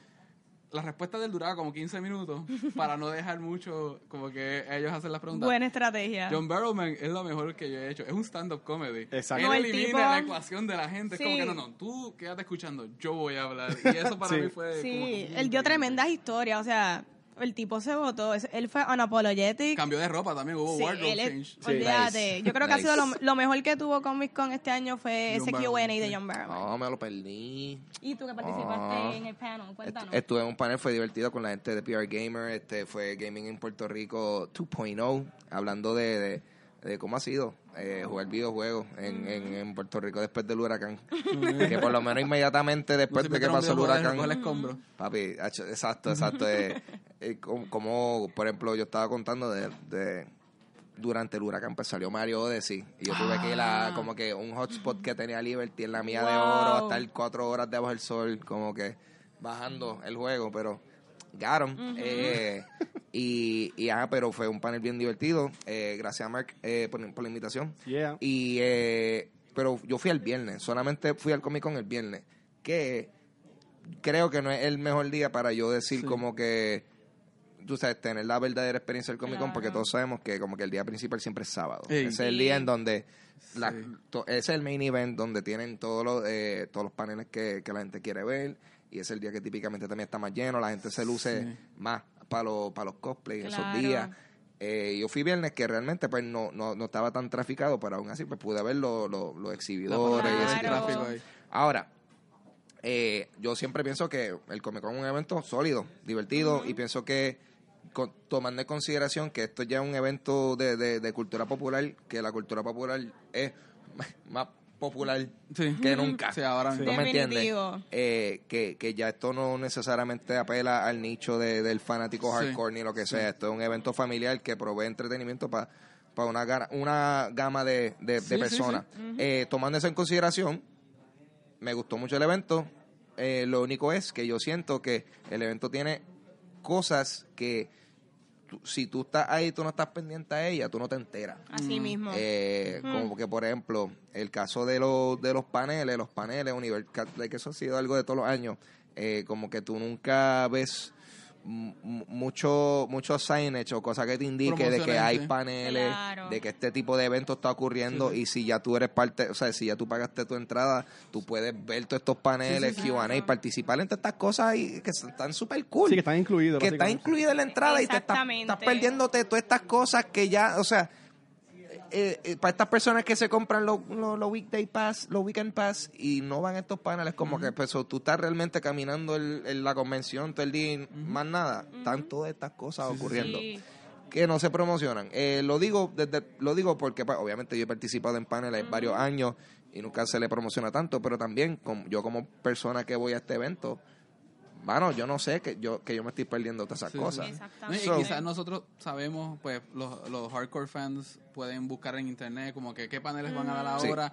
Speaker 2: la respuesta del duraba como 15 minutos para no dejar mucho, como que ellos hacen las preguntas.
Speaker 3: Buena estrategia.
Speaker 2: John Barrowman es lo mejor que yo he hecho. Es un stand-up comedy.
Speaker 4: Exacto.
Speaker 2: Él
Speaker 3: No, el
Speaker 2: elimina
Speaker 3: tipo-
Speaker 2: la ecuación de la gente. Es como que no, no, tú quédate escuchando, yo voy a hablar. Y eso para
Speaker 4: Sí.
Speaker 2: mí fue. como
Speaker 3: Sí,
Speaker 2: muy
Speaker 3: él dio tremendas historias, o sea, el tipo se votó, es- él fue unapologetic.
Speaker 2: Cambió de ropa también, hubo
Speaker 3: Sí,
Speaker 2: wardrobe
Speaker 3: él es-
Speaker 2: change.
Speaker 3: olvídate.
Speaker 1: Nice.
Speaker 3: Yo creo que ha sido lo, mejor que tuvo Comic Con este año fue ese Q&A de
Speaker 2: sí.
Speaker 3: John Barrowman.
Speaker 1: No, me lo perdí.
Speaker 3: Y tú que participaste
Speaker 1: Ah.
Speaker 3: en el panel, cuéntanos.
Speaker 1: Est- Estuve en un panel, fue divertido con la gente de PR Gamer, este fue Gaming en Puerto Rico 2.0, hablando de, de, de cómo ha sido eh, jugar videojuegos en, en, en Puerto Rico después del huracán. que por lo menos inmediatamente después
Speaker 2: No
Speaker 1: de que pasó el huracán.
Speaker 2: recoger escombros.
Speaker 1: Papi, exacto, exacto. eh, eh, como, como, por ejemplo, yo estaba contando de, de- durante el huracán, pues salió Mario Odyssey. Y yo tuve que ir a como que un hotspot que tenía Liberty en la mía de oro, hasta el cuatro horas debajo del sol, como que bajando el juego, pero got. Eh, y, y ajá, pero fue un panel bien divertido. Eh, gracias a Mark eh, por, por la invitación.
Speaker 4: Yeah.
Speaker 1: Y, eh, pero yo fui el viernes, solamente fui al Comic Con el viernes, que creo que no es el mejor día para yo decir
Speaker 2: Sí.
Speaker 1: como que, tú sabes, tener la verdadera experiencia del Comic Con,
Speaker 3: Claro.
Speaker 1: porque todos sabemos que como que el día principal siempre es sábado.
Speaker 2: Ey.
Speaker 1: Ese es el día en donde, la-
Speaker 2: Sí.
Speaker 1: to- ese es el main event donde tienen todos los, eh, todos los paneles que, que la gente quiere ver, y es el día que típicamente también está más lleno, la gente se luce
Speaker 2: Sí.
Speaker 1: más para los, para los cosplays esos
Speaker 3: Claro.
Speaker 1: días. Eh, yo fui viernes que realmente pues no, no, no estaba tan traficado, pero aún así pues pude ver los los- los exhibidores y ese tipo de
Speaker 3: Claro.
Speaker 2: tráfico ahí.
Speaker 1: Ahora, eh, yo siempre pienso que el Comic Con es un evento sólido, divertido, y pienso que con- tomando en consideración que esto ya es un evento de, de- de cultura popular, que la cultura popular es [laughs] más popular
Speaker 2: Sí.
Speaker 1: que nunca.
Speaker 2: Sí, ahora
Speaker 1: ¿Tú
Speaker 2: mismo.
Speaker 1: me entiendes? Eh, que, que ya esto no necesariamente apela al nicho de- del fanático
Speaker 2: Sí.
Speaker 1: hardcore ni lo que sea. Esto es un evento familiar que provee entretenimiento para una, gara- una gama de, de- de
Speaker 2: Sí, sí,
Speaker 1: personas. Eh, tomando eso en consideración, me gustó mucho el evento. Eh, lo único es que yo siento que el evento tiene cosas que tú- si tú estás ahí, tú no estás pendiente a ella, tú no te enteras.
Speaker 3: Así mismo.
Speaker 1: Eh, Como que, por ejemplo, el caso de los, de los paneles, los paneles, univers- que eso ha sido algo de todos los años, eh, como que tú nunca ves mucho mucho signage o cosas que te indique de que hay paneles,
Speaker 3: Claro.
Speaker 1: de que este tipo de evento está ocurriendo y si ya tú eres parte, o sea, si ya tú pagaste tu entrada, tú puedes ver todos estos paneles,
Speaker 2: Sí, sí.
Speaker 1: Q&A y participar en todas estas cosas y que están súper cool
Speaker 4: Sí, que están incluidos.
Speaker 1: que está incluida en la entrada y te estás, estás perdiéndote todas estas cosas que ya, o sea, eh, eh, para estas personas que se compran los los- los weekday pass, los weekend pass y no van a estos paneles, como que pues, o tú estás realmente caminando el- en la convención todo el día y más nada, están todas estas cosas ocurriendo
Speaker 3: Sí.
Speaker 1: que no se promocionan. Eh, lo digo desde, lo digo porque pues, obviamente yo he participado en paneles varios años y nunca se le promociona tanto, pero también como, yo como persona que voy a este evento, mano, yo no sé que yo que yo me estoy perdiendo todas esas
Speaker 2: Sí.
Speaker 1: cosas.
Speaker 3: Exactamente.
Speaker 1: So-
Speaker 2: quizás nosotros sabemos, pues los, los hardcore fans pueden buscar en internet como que qué paneles van a dar
Speaker 1: Sí.
Speaker 2: ahora,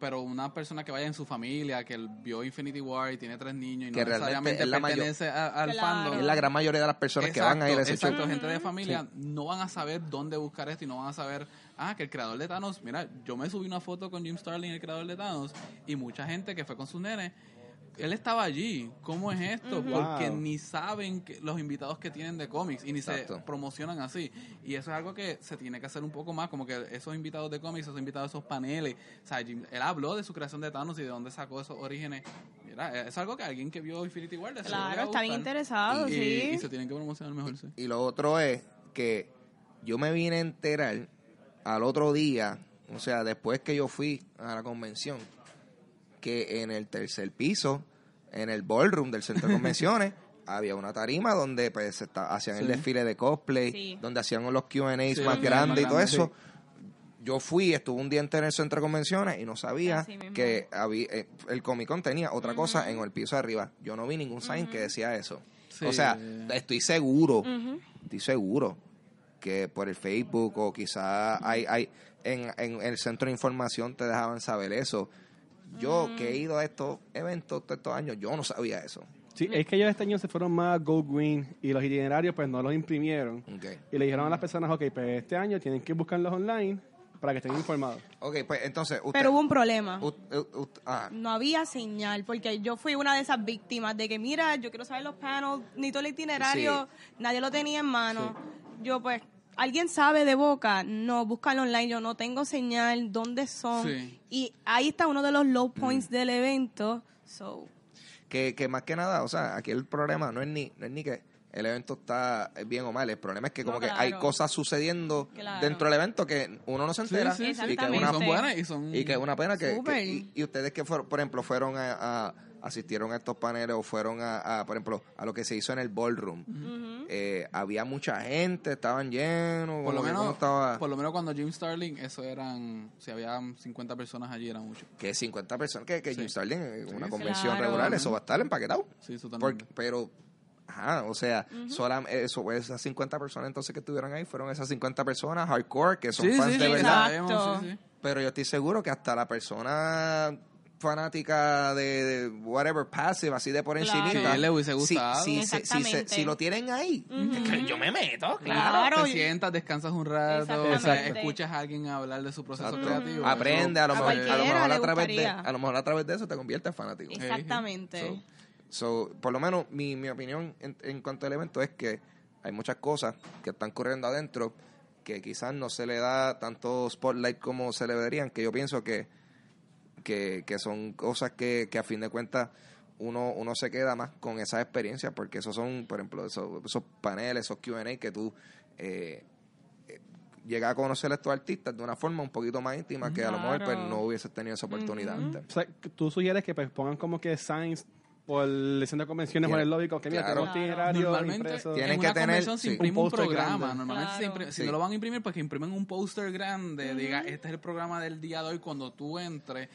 Speaker 2: pero una persona que vaya en su familia, que vio Infinity War y tiene tres niños y
Speaker 1: Que
Speaker 2: no
Speaker 1: realmente
Speaker 2: necesariamente
Speaker 1: es la mayor-
Speaker 2: pertenece a- al
Speaker 3: Claro.
Speaker 2: fandom.
Speaker 1: Es la gran mayoría de las personas que van a ir a ese
Speaker 2: exacto,
Speaker 1: show.
Speaker 2: gente de familia no van a saber dónde buscar esto y no van a saber, ah, que el creador de Thanos, mira, yo me subí una foto con Jim Starlin, el creador de Thanos, y mucha gente que fue con sus nenes, él estaba allí. ¿Cómo es esto? Porque
Speaker 4: Wow.
Speaker 2: ni saben que los invitados que tienen de cómics y ni
Speaker 1: Exacto.
Speaker 2: se promocionan así. Y eso es algo que se tiene que hacer un poco más, como que esos invitados de cómics, esos invitados de esos paneles. O sea, Jim- él habló de su creación de Thanos y de dónde sacó esos orígenes. Mira, es algo que alguien que vio Infinity War
Speaker 3: Claro,
Speaker 2: a
Speaker 3: está bien interesado,
Speaker 2: y,
Speaker 3: sí.
Speaker 2: y se tienen que promocionar mejor, sí.
Speaker 1: Y lo otro es que yo me vine a enterar al otro día, o sea, después que yo fui a la convención, que en el tercer piso, en el ballroom del centro de convenciones, [laughs] había una tarima donde pues se está- hacían el desfile de cosplay,
Speaker 3: Sí.
Speaker 1: donde hacían los Q&A
Speaker 2: Sí,
Speaker 1: más grandes y todo eso. Yo fui, estuve un día entero en el centro de convenciones y no sabía que había, eh, el Comic Con tenía otra cosa en el piso de arriba. Yo no vi ningún sign que decía eso.
Speaker 2: Sí.
Speaker 1: O sea, estoy seguro estoy seguro que por el Facebook o quizás hay, hay en, en el centro de información te dejaban saber eso. Yo que he ido a estos eventos todos estos años, yo no sabía eso.
Speaker 4: Sí, es que ellos este año se fueron más Go Green y los itinerarios pues no los imprimieron.
Speaker 1: Ok,
Speaker 4: Y le dijeron a las personas, ok, pues este año tienen que buscarlos online para que estén informados.
Speaker 1: okay pues entonces usted...
Speaker 3: Pero hubo un problema.
Speaker 1: u- u- u- ah,
Speaker 3: No había señal, porque yo fui una de esas víctimas de que, mira, yo quiero saber los panels, ni todo el itinerario, nadie lo tenía en mano. Yo, pues, ¿alguien sabe de boca? No, búscalo online, yo no tengo señal, ¿dónde son?
Speaker 2: Sí.
Speaker 3: Y ahí está uno de los low
Speaker 1: Mm.
Speaker 3: points del evento. So,
Speaker 1: que, que más que nada, o sea, aquí el problema no es ni, no es ni que el evento está bien o mal, el problema es que como
Speaker 3: No,
Speaker 1: que hay cosas sucediendo
Speaker 3: Claro.
Speaker 1: dentro del evento que uno no se entera
Speaker 2: sí, sí.
Speaker 1: y que es una,
Speaker 2: son buenas y son...
Speaker 1: y que es una pena que, y, y ustedes que fueron, por ejemplo, fueron a, a- asistieron a estos paneles o fueron a, a, por ejemplo, a lo que se hizo en el ballroom. Eh, había mucha gente, estaban llenos,
Speaker 2: por lo menos,
Speaker 1: estaba
Speaker 2: por lo menos cuando Jim Starling, eso eran, si había 50 personas allí era mucho.
Speaker 1: que 50 personas, que, que
Speaker 2: Sí.
Speaker 1: Jim Starlin, eh, una
Speaker 2: Sí,
Speaker 1: convención
Speaker 3: Claro.
Speaker 1: regular, eso va a estar empaquetado.
Speaker 2: Sí, totalmente.
Speaker 1: Porque, pero, ajá, o sea, eso, esas 50 personas entonces que estuvieron ahí fueron esas 50 personas hardcore que son
Speaker 2: sí,
Speaker 1: fans
Speaker 2: sí,
Speaker 1: de
Speaker 2: sí,
Speaker 1: verdad.
Speaker 2: sabemos, sí, sí.
Speaker 1: Pero yo estoy seguro que hasta la persona fanática de, de whatever passive, así de por
Speaker 3: Claro.
Speaker 1: encima.
Speaker 2: Sí, le hubiese gustado.
Speaker 1: Si, si, se- si, se-
Speaker 3: Exactamente.
Speaker 1: si lo tienen ahí, es que yo me meto, claro.
Speaker 3: Claro.
Speaker 2: te sientas, descansas un rato,
Speaker 3: Exactamente.
Speaker 2: o sea, escuchas a alguien hablar de su proceso
Speaker 1: Exacto.
Speaker 2: creativo.
Speaker 1: Aprende, a lo,
Speaker 3: A
Speaker 1: mejor, a, lo mejor a, través de, a lo mejor a través de eso te conviertes en fanático.
Speaker 3: exactamente.
Speaker 1: So, so, por lo menos mi, mi opinión en, en cuanto al evento es que hay muchas cosas que están corriendo adentro que quizás no se le da tanto spotlight como se le deberían, que yo pienso que, que, que son cosas que, que a fin de cuentas uno, uno se queda más con esas experiencias, porque esos son, por ejemplo, esos, esos paneles, esos QA que tú eh, eh, llegas a conocer a estos artistas de una forma un poquito más íntima que a lo mejor pues, no hubieses tenido esa oportunidad antes.
Speaker 4: O sea, tú sugieres que pues, pongan como que signs por el centro de convenciones
Speaker 1: Tiene-
Speaker 4: el lobby, que mira,
Speaker 1: claro.
Speaker 4: tenemos
Speaker 2: Normalmente.
Speaker 1: Tienen
Speaker 2: en
Speaker 1: que tener,
Speaker 2: convención se
Speaker 1: sí.
Speaker 2: imprime
Speaker 4: Un
Speaker 2: un,
Speaker 4: póster
Speaker 2: programa.
Speaker 4: grande.
Speaker 2: Normalmente se
Speaker 3: Claro.
Speaker 2: imprime- si
Speaker 1: Sí.
Speaker 2: no lo van a imprimir, pues que imprimen un póster grande. Diga, este es el programa del día de hoy. Cuando tú entres,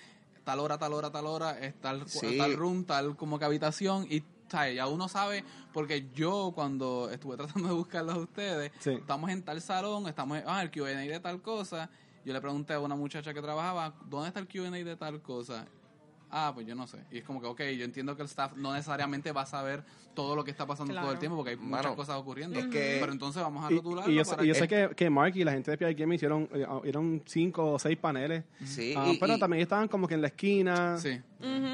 Speaker 2: tal hora, tal hora, tal hora, es tal,
Speaker 1: Sí.
Speaker 2: tal room, tal como que habitación. Y ¿sabes? ya uno sabe, porque yo cuando estuve [laughs] tratando de buscarlos a ustedes,
Speaker 4: Sí.
Speaker 2: estamos en tal salón, estamos en, ah, el Q&A de tal cosa. Yo le pregunté a una muchacha que trabajaba, ¿dónde está el Q&A de tal cosa? Ah, pues yo no sé. Y es como que, ok, yo entiendo que el staff no necesariamente va a saber todo lo que está pasando todo el tiempo porque hay muchas cosas ocurriendo.
Speaker 1: es que-
Speaker 2: Pero entonces vamos a
Speaker 4: Y,
Speaker 2: rotularlo
Speaker 4: y yo, sé-
Speaker 2: para
Speaker 4: y yo
Speaker 2: que-
Speaker 4: sé que, que Mark y la gente de PI Gaming hicieron, eh, hicieron cinco o seis paneles.
Speaker 1: Sí,
Speaker 4: Ah,
Speaker 1: y-
Speaker 4: pero
Speaker 1: y-
Speaker 4: también estaban como que en la esquina.
Speaker 2: Sí.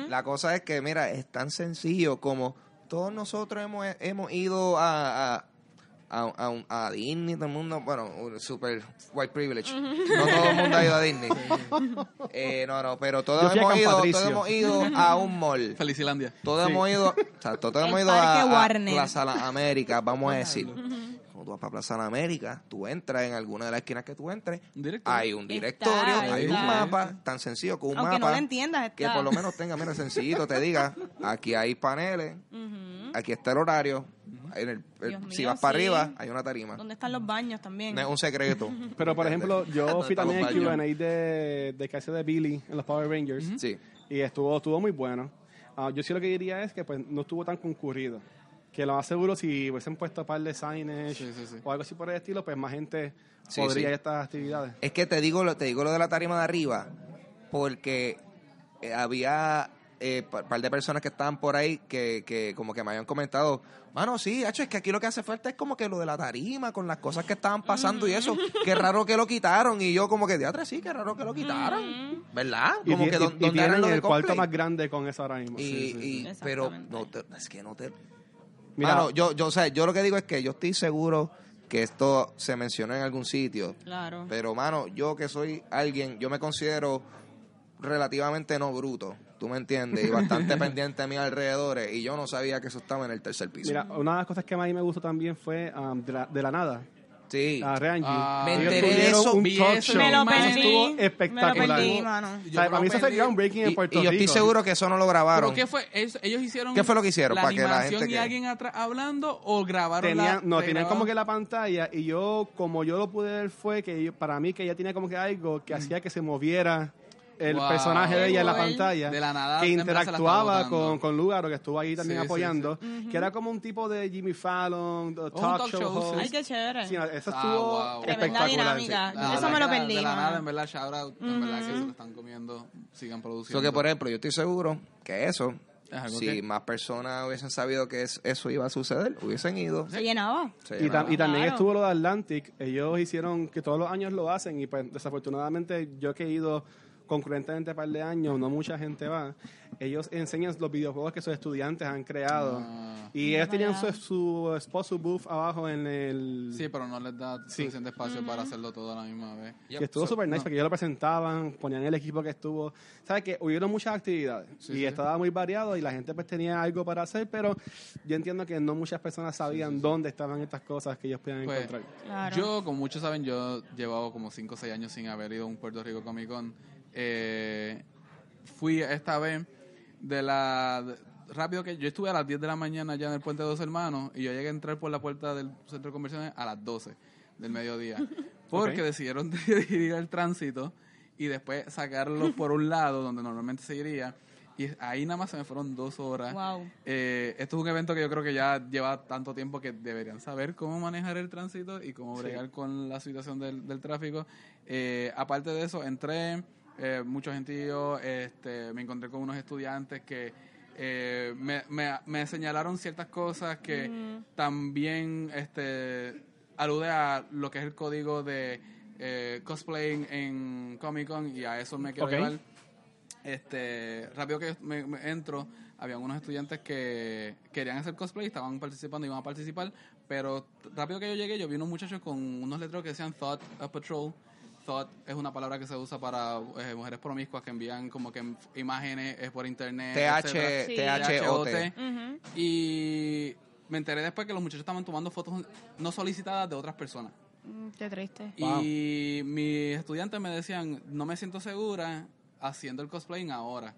Speaker 1: La cosa es que, mira, es tan sencillo como todos nosotros hemos, hemos ido a, a, a, a un- a Disney, todo el mundo, bueno, un super white privilege. No todo el mundo ha ido a [laughs] Disney. Eh, no, no, pero todos
Speaker 4: Yo fui a
Speaker 1: hemos,
Speaker 4: Camp
Speaker 1: ido,
Speaker 4: Patricio.
Speaker 1: todos hemos ido a un mall.
Speaker 2: Felicilandia.
Speaker 1: Todos
Speaker 4: Sí.
Speaker 1: hemos ido, o sea, todos
Speaker 3: El
Speaker 1: hemos ido
Speaker 3: Parque
Speaker 1: a,
Speaker 3: Warner.
Speaker 1: Plaza La América, vamos a decir. Cuando tú vas para Plaza La América, tú entras en alguna de las esquinas que tú entres,
Speaker 2: Un directorio.
Speaker 1: hay un directorio,
Speaker 3: Está,
Speaker 1: hay un
Speaker 3: está.
Speaker 1: mapa tan sencillo como un
Speaker 3: Aunque no
Speaker 1: mapa
Speaker 3: lo entiendas,
Speaker 1: que por lo menos tenga, mira, sencillito, te diga, aquí hay paneles, aquí está el horario, en el- el- si
Speaker 3: mío,
Speaker 1: vas para
Speaker 3: sí.
Speaker 1: arriba, hay una tarima.
Speaker 3: ¿Dónde están los baños también?
Speaker 1: No es un secreto. [laughs]
Speaker 4: Pero, por ejemplo, yo [laughs]
Speaker 1: ¿Dónde
Speaker 4: fui también al? Q&A de, de que hace de Billy en los Power Rangers.
Speaker 1: Sí.
Speaker 4: Y estuvo, estuvo muy bueno. Ah, yo sí lo que diría es que pues no estuvo tan concurrido. Que lo más seguro, si hubiesen puesto un par de signage
Speaker 2: Sí, sí, sí.
Speaker 4: o algo así por el estilo, pues más gente
Speaker 1: Sí,
Speaker 4: podría
Speaker 1: sí.
Speaker 4: ir a estas actividades.
Speaker 1: Es que te digo, lo- te digo lo de la tarima de arriba, porque eh, había un par de personas que estaban por ahí que, que como que me habían comentado, mano, sí, hecho es que aquí lo que hace falta es como que lo de la tarima, con las cosas que estaban pasando y eso, qué raro que lo quitaron, y yo como que, teatro, sí, qué raro que lo quitaron, ¿verdad?
Speaker 4: Y,
Speaker 1: Como
Speaker 4: ti-
Speaker 1: que
Speaker 4: y-
Speaker 1: don-
Speaker 4: y
Speaker 1: donde eran de
Speaker 4: el cuarto más grande con eso ahora mismo.
Speaker 1: Y,
Speaker 4: Sí, sí, sí.
Speaker 1: y- pero no te- es que no te
Speaker 4: Mira,
Speaker 1: Mano, yo, yo, o sea, yo lo que digo es que yo estoy seguro que esto se mencionó en algún sitio.
Speaker 3: Claro.
Speaker 1: Pero, mano, yo que soy alguien, yo me considero relativamente no bruto, tú me entiendes, y bastante [laughs] pendiente a mis alrededores, y yo no sabía que eso estaba en el tercer piso.
Speaker 4: mira, una de las cosas que más a mí me gustó también fue um, de, la, de la nada.
Speaker 1: sí.
Speaker 4: A Reanji.
Speaker 2: Ah,
Speaker 1: Me enteré de eso,
Speaker 4: un
Speaker 2: vi
Speaker 4: talk
Speaker 2: eso,
Speaker 4: show.
Speaker 3: me lo
Speaker 2: Eso
Speaker 3: perdí.
Speaker 4: estuvo
Speaker 3: Me lo
Speaker 4: espectacular.
Speaker 3: perdí,
Speaker 2: Yo-
Speaker 3: mano.
Speaker 4: O sea,
Speaker 2: yo
Speaker 4: para mí eso fue
Speaker 2: perdí.
Speaker 4: groundbreaking en Puerto
Speaker 1: y yo estoy
Speaker 4: Rico.
Speaker 1: seguro que eso no lo grabaron.
Speaker 2: ¿Pero qué fue? Ellos, hicieron.
Speaker 1: ¿Qué fue lo que hicieron?
Speaker 2: ¿La
Speaker 1: Para que la
Speaker 2: animación
Speaker 1: gente
Speaker 2: y
Speaker 1: que-
Speaker 2: alguien atrás hablando o grabaron
Speaker 4: Tenían,
Speaker 2: la.
Speaker 4: no, tenían como que la pantalla y yo, como yo lo pude ver, fue que yo- para mí que ella tenía como que algo que hacía que se moviera el
Speaker 2: Wow.
Speaker 4: personaje de ella en la pantalla.
Speaker 2: De la nada,
Speaker 4: que interactuaba con, con Lugaro, que estuvo ahí también
Speaker 2: Sí, sí,
Speaker 4: apoyando. Que era como un tipo de Jimmy Fallon, talk,
Speaker 2: talk
Speaker 4: show,
Speaker 2: show,
Speaker 4: host.
Speaker 2: sí.
Speaker 3: Ay, qué chévere.
Speaker 4: Sí, eso
Speaker 2: Ah,
Speaker 4: estuvo
Speaker 2: wow.
Speaker 3: Tremenda
Speaker 4: espectacular.
Speaker 3: dinámica.
Speaker 4: sí.
Speaker 2: La
Speaker 3: Eso me lo perdí,
Speaker 2: De la nada, en verdad, shout out. En verdad que se lo están comiendo. Sigan produciendo.
Speaker 1: So que, por ejemplo, yo estoy seguro que eso, si
Speaker 2: que-
Speaker 1: más personas hubiesen sabido que es- eso iba a suceder, hubiesen ido.
Speaker 3: Se llenaba.
Speaker 1: Se
Speaker 4: Y, tam- y también
Speaker 3: Claro.
Speaker 4: estuvo lo de Atlantic. Ellos hicieron que todos los años lo hacen y pues desafortunadamente yo que he ido concurrentemente un par de años, no mucha gente va. Ellos enseñan los videojuegos que sus estudiantes han creado.
Speaker 2: Ah.
Speaker 4: y ellos tenían su, su spot, su booth abajo en el...
Speaker 2: Sí, pero no les da
Speaker 4: Sí.
Speaker 2: suficiente espacio para hacerlo todo a la misma vez.
Speaker 1: Yep.
Speaker 4: que estuvo
Speaker 1: So-
Speaker 4: super nice porque ellos lo presentaban, ponían el equipo que estuvo. ¿Sabes que Hubieron muchas actividades
Speaker 2: Sí,
Speaker 4: y
Speaker 2: sí.
Speaker 4: estaba muy variado y la gente pues tenía algo para hacer, pero yo entiendo que no muchas personas sabían dónde estaban estas cosas que ellos podían
Speaker 2: Pues,
Speaker 4: encontrar.
Speaker 3: Claro.
Speaker 2: Yo, como muchos saben, yo llevaba como 5 o 6 años sin haber ido a un Puerto Rico Comic Con. Eh, fui esta vez de la... de- rápido que yo estuve a las 10 de la mañana ya en el Puente de Dos Hermanos y yo llegué a entrar por la puerta del centro de conversiones a las 12 del mediodía. [laughs] Porque decidieron [laughs] dividir el tránsito y después sacarlo por un lado donde normalmente se iría. Y ahí nada más se me fueron dos horas.
Speaker 3: Wow.
Speaker 2: Eh, esto es un evento que yo creo que ya lleva tanto tiempo que deberían saber cómo manejar el tránsito y cómo bregar con la situación del, del tráfico. Eh, aparte de eso, entré, eh, mucho gentío, este, me encontré con unos estudiantes que eh, me, me, me señalaron ciertas cosas que también este, alude a lo que es el código de eh, cosplay en Comic Con y a eso me quiero
Speaker 4: Ok.
Speaker 2: llevar. Este, rápido que me, me entro, había unos estudiantes que querían hacer cosplay, estaban participando, iban a participar, pero rápido que yo llegué, yo vi unos muchachos con unos letreros que decían Thought a Patrol. Thought es una palabra que se usa para eh, mujeres promiscuas que envían como que imágenes eh, por internet. etcétera.
Speaker 3: Sí.
Speaker 1: THOT.
Speaker 2: Y me enteré después que los muchachos estaban tomando fotos no solicitadas de otras personas.
Speaker 3: Mm, Qué triste.
Speaker 4: Wow.
Speaker 2: Y mis estudiantes me decían, no me siento segura haciendo el cosplaying ahora.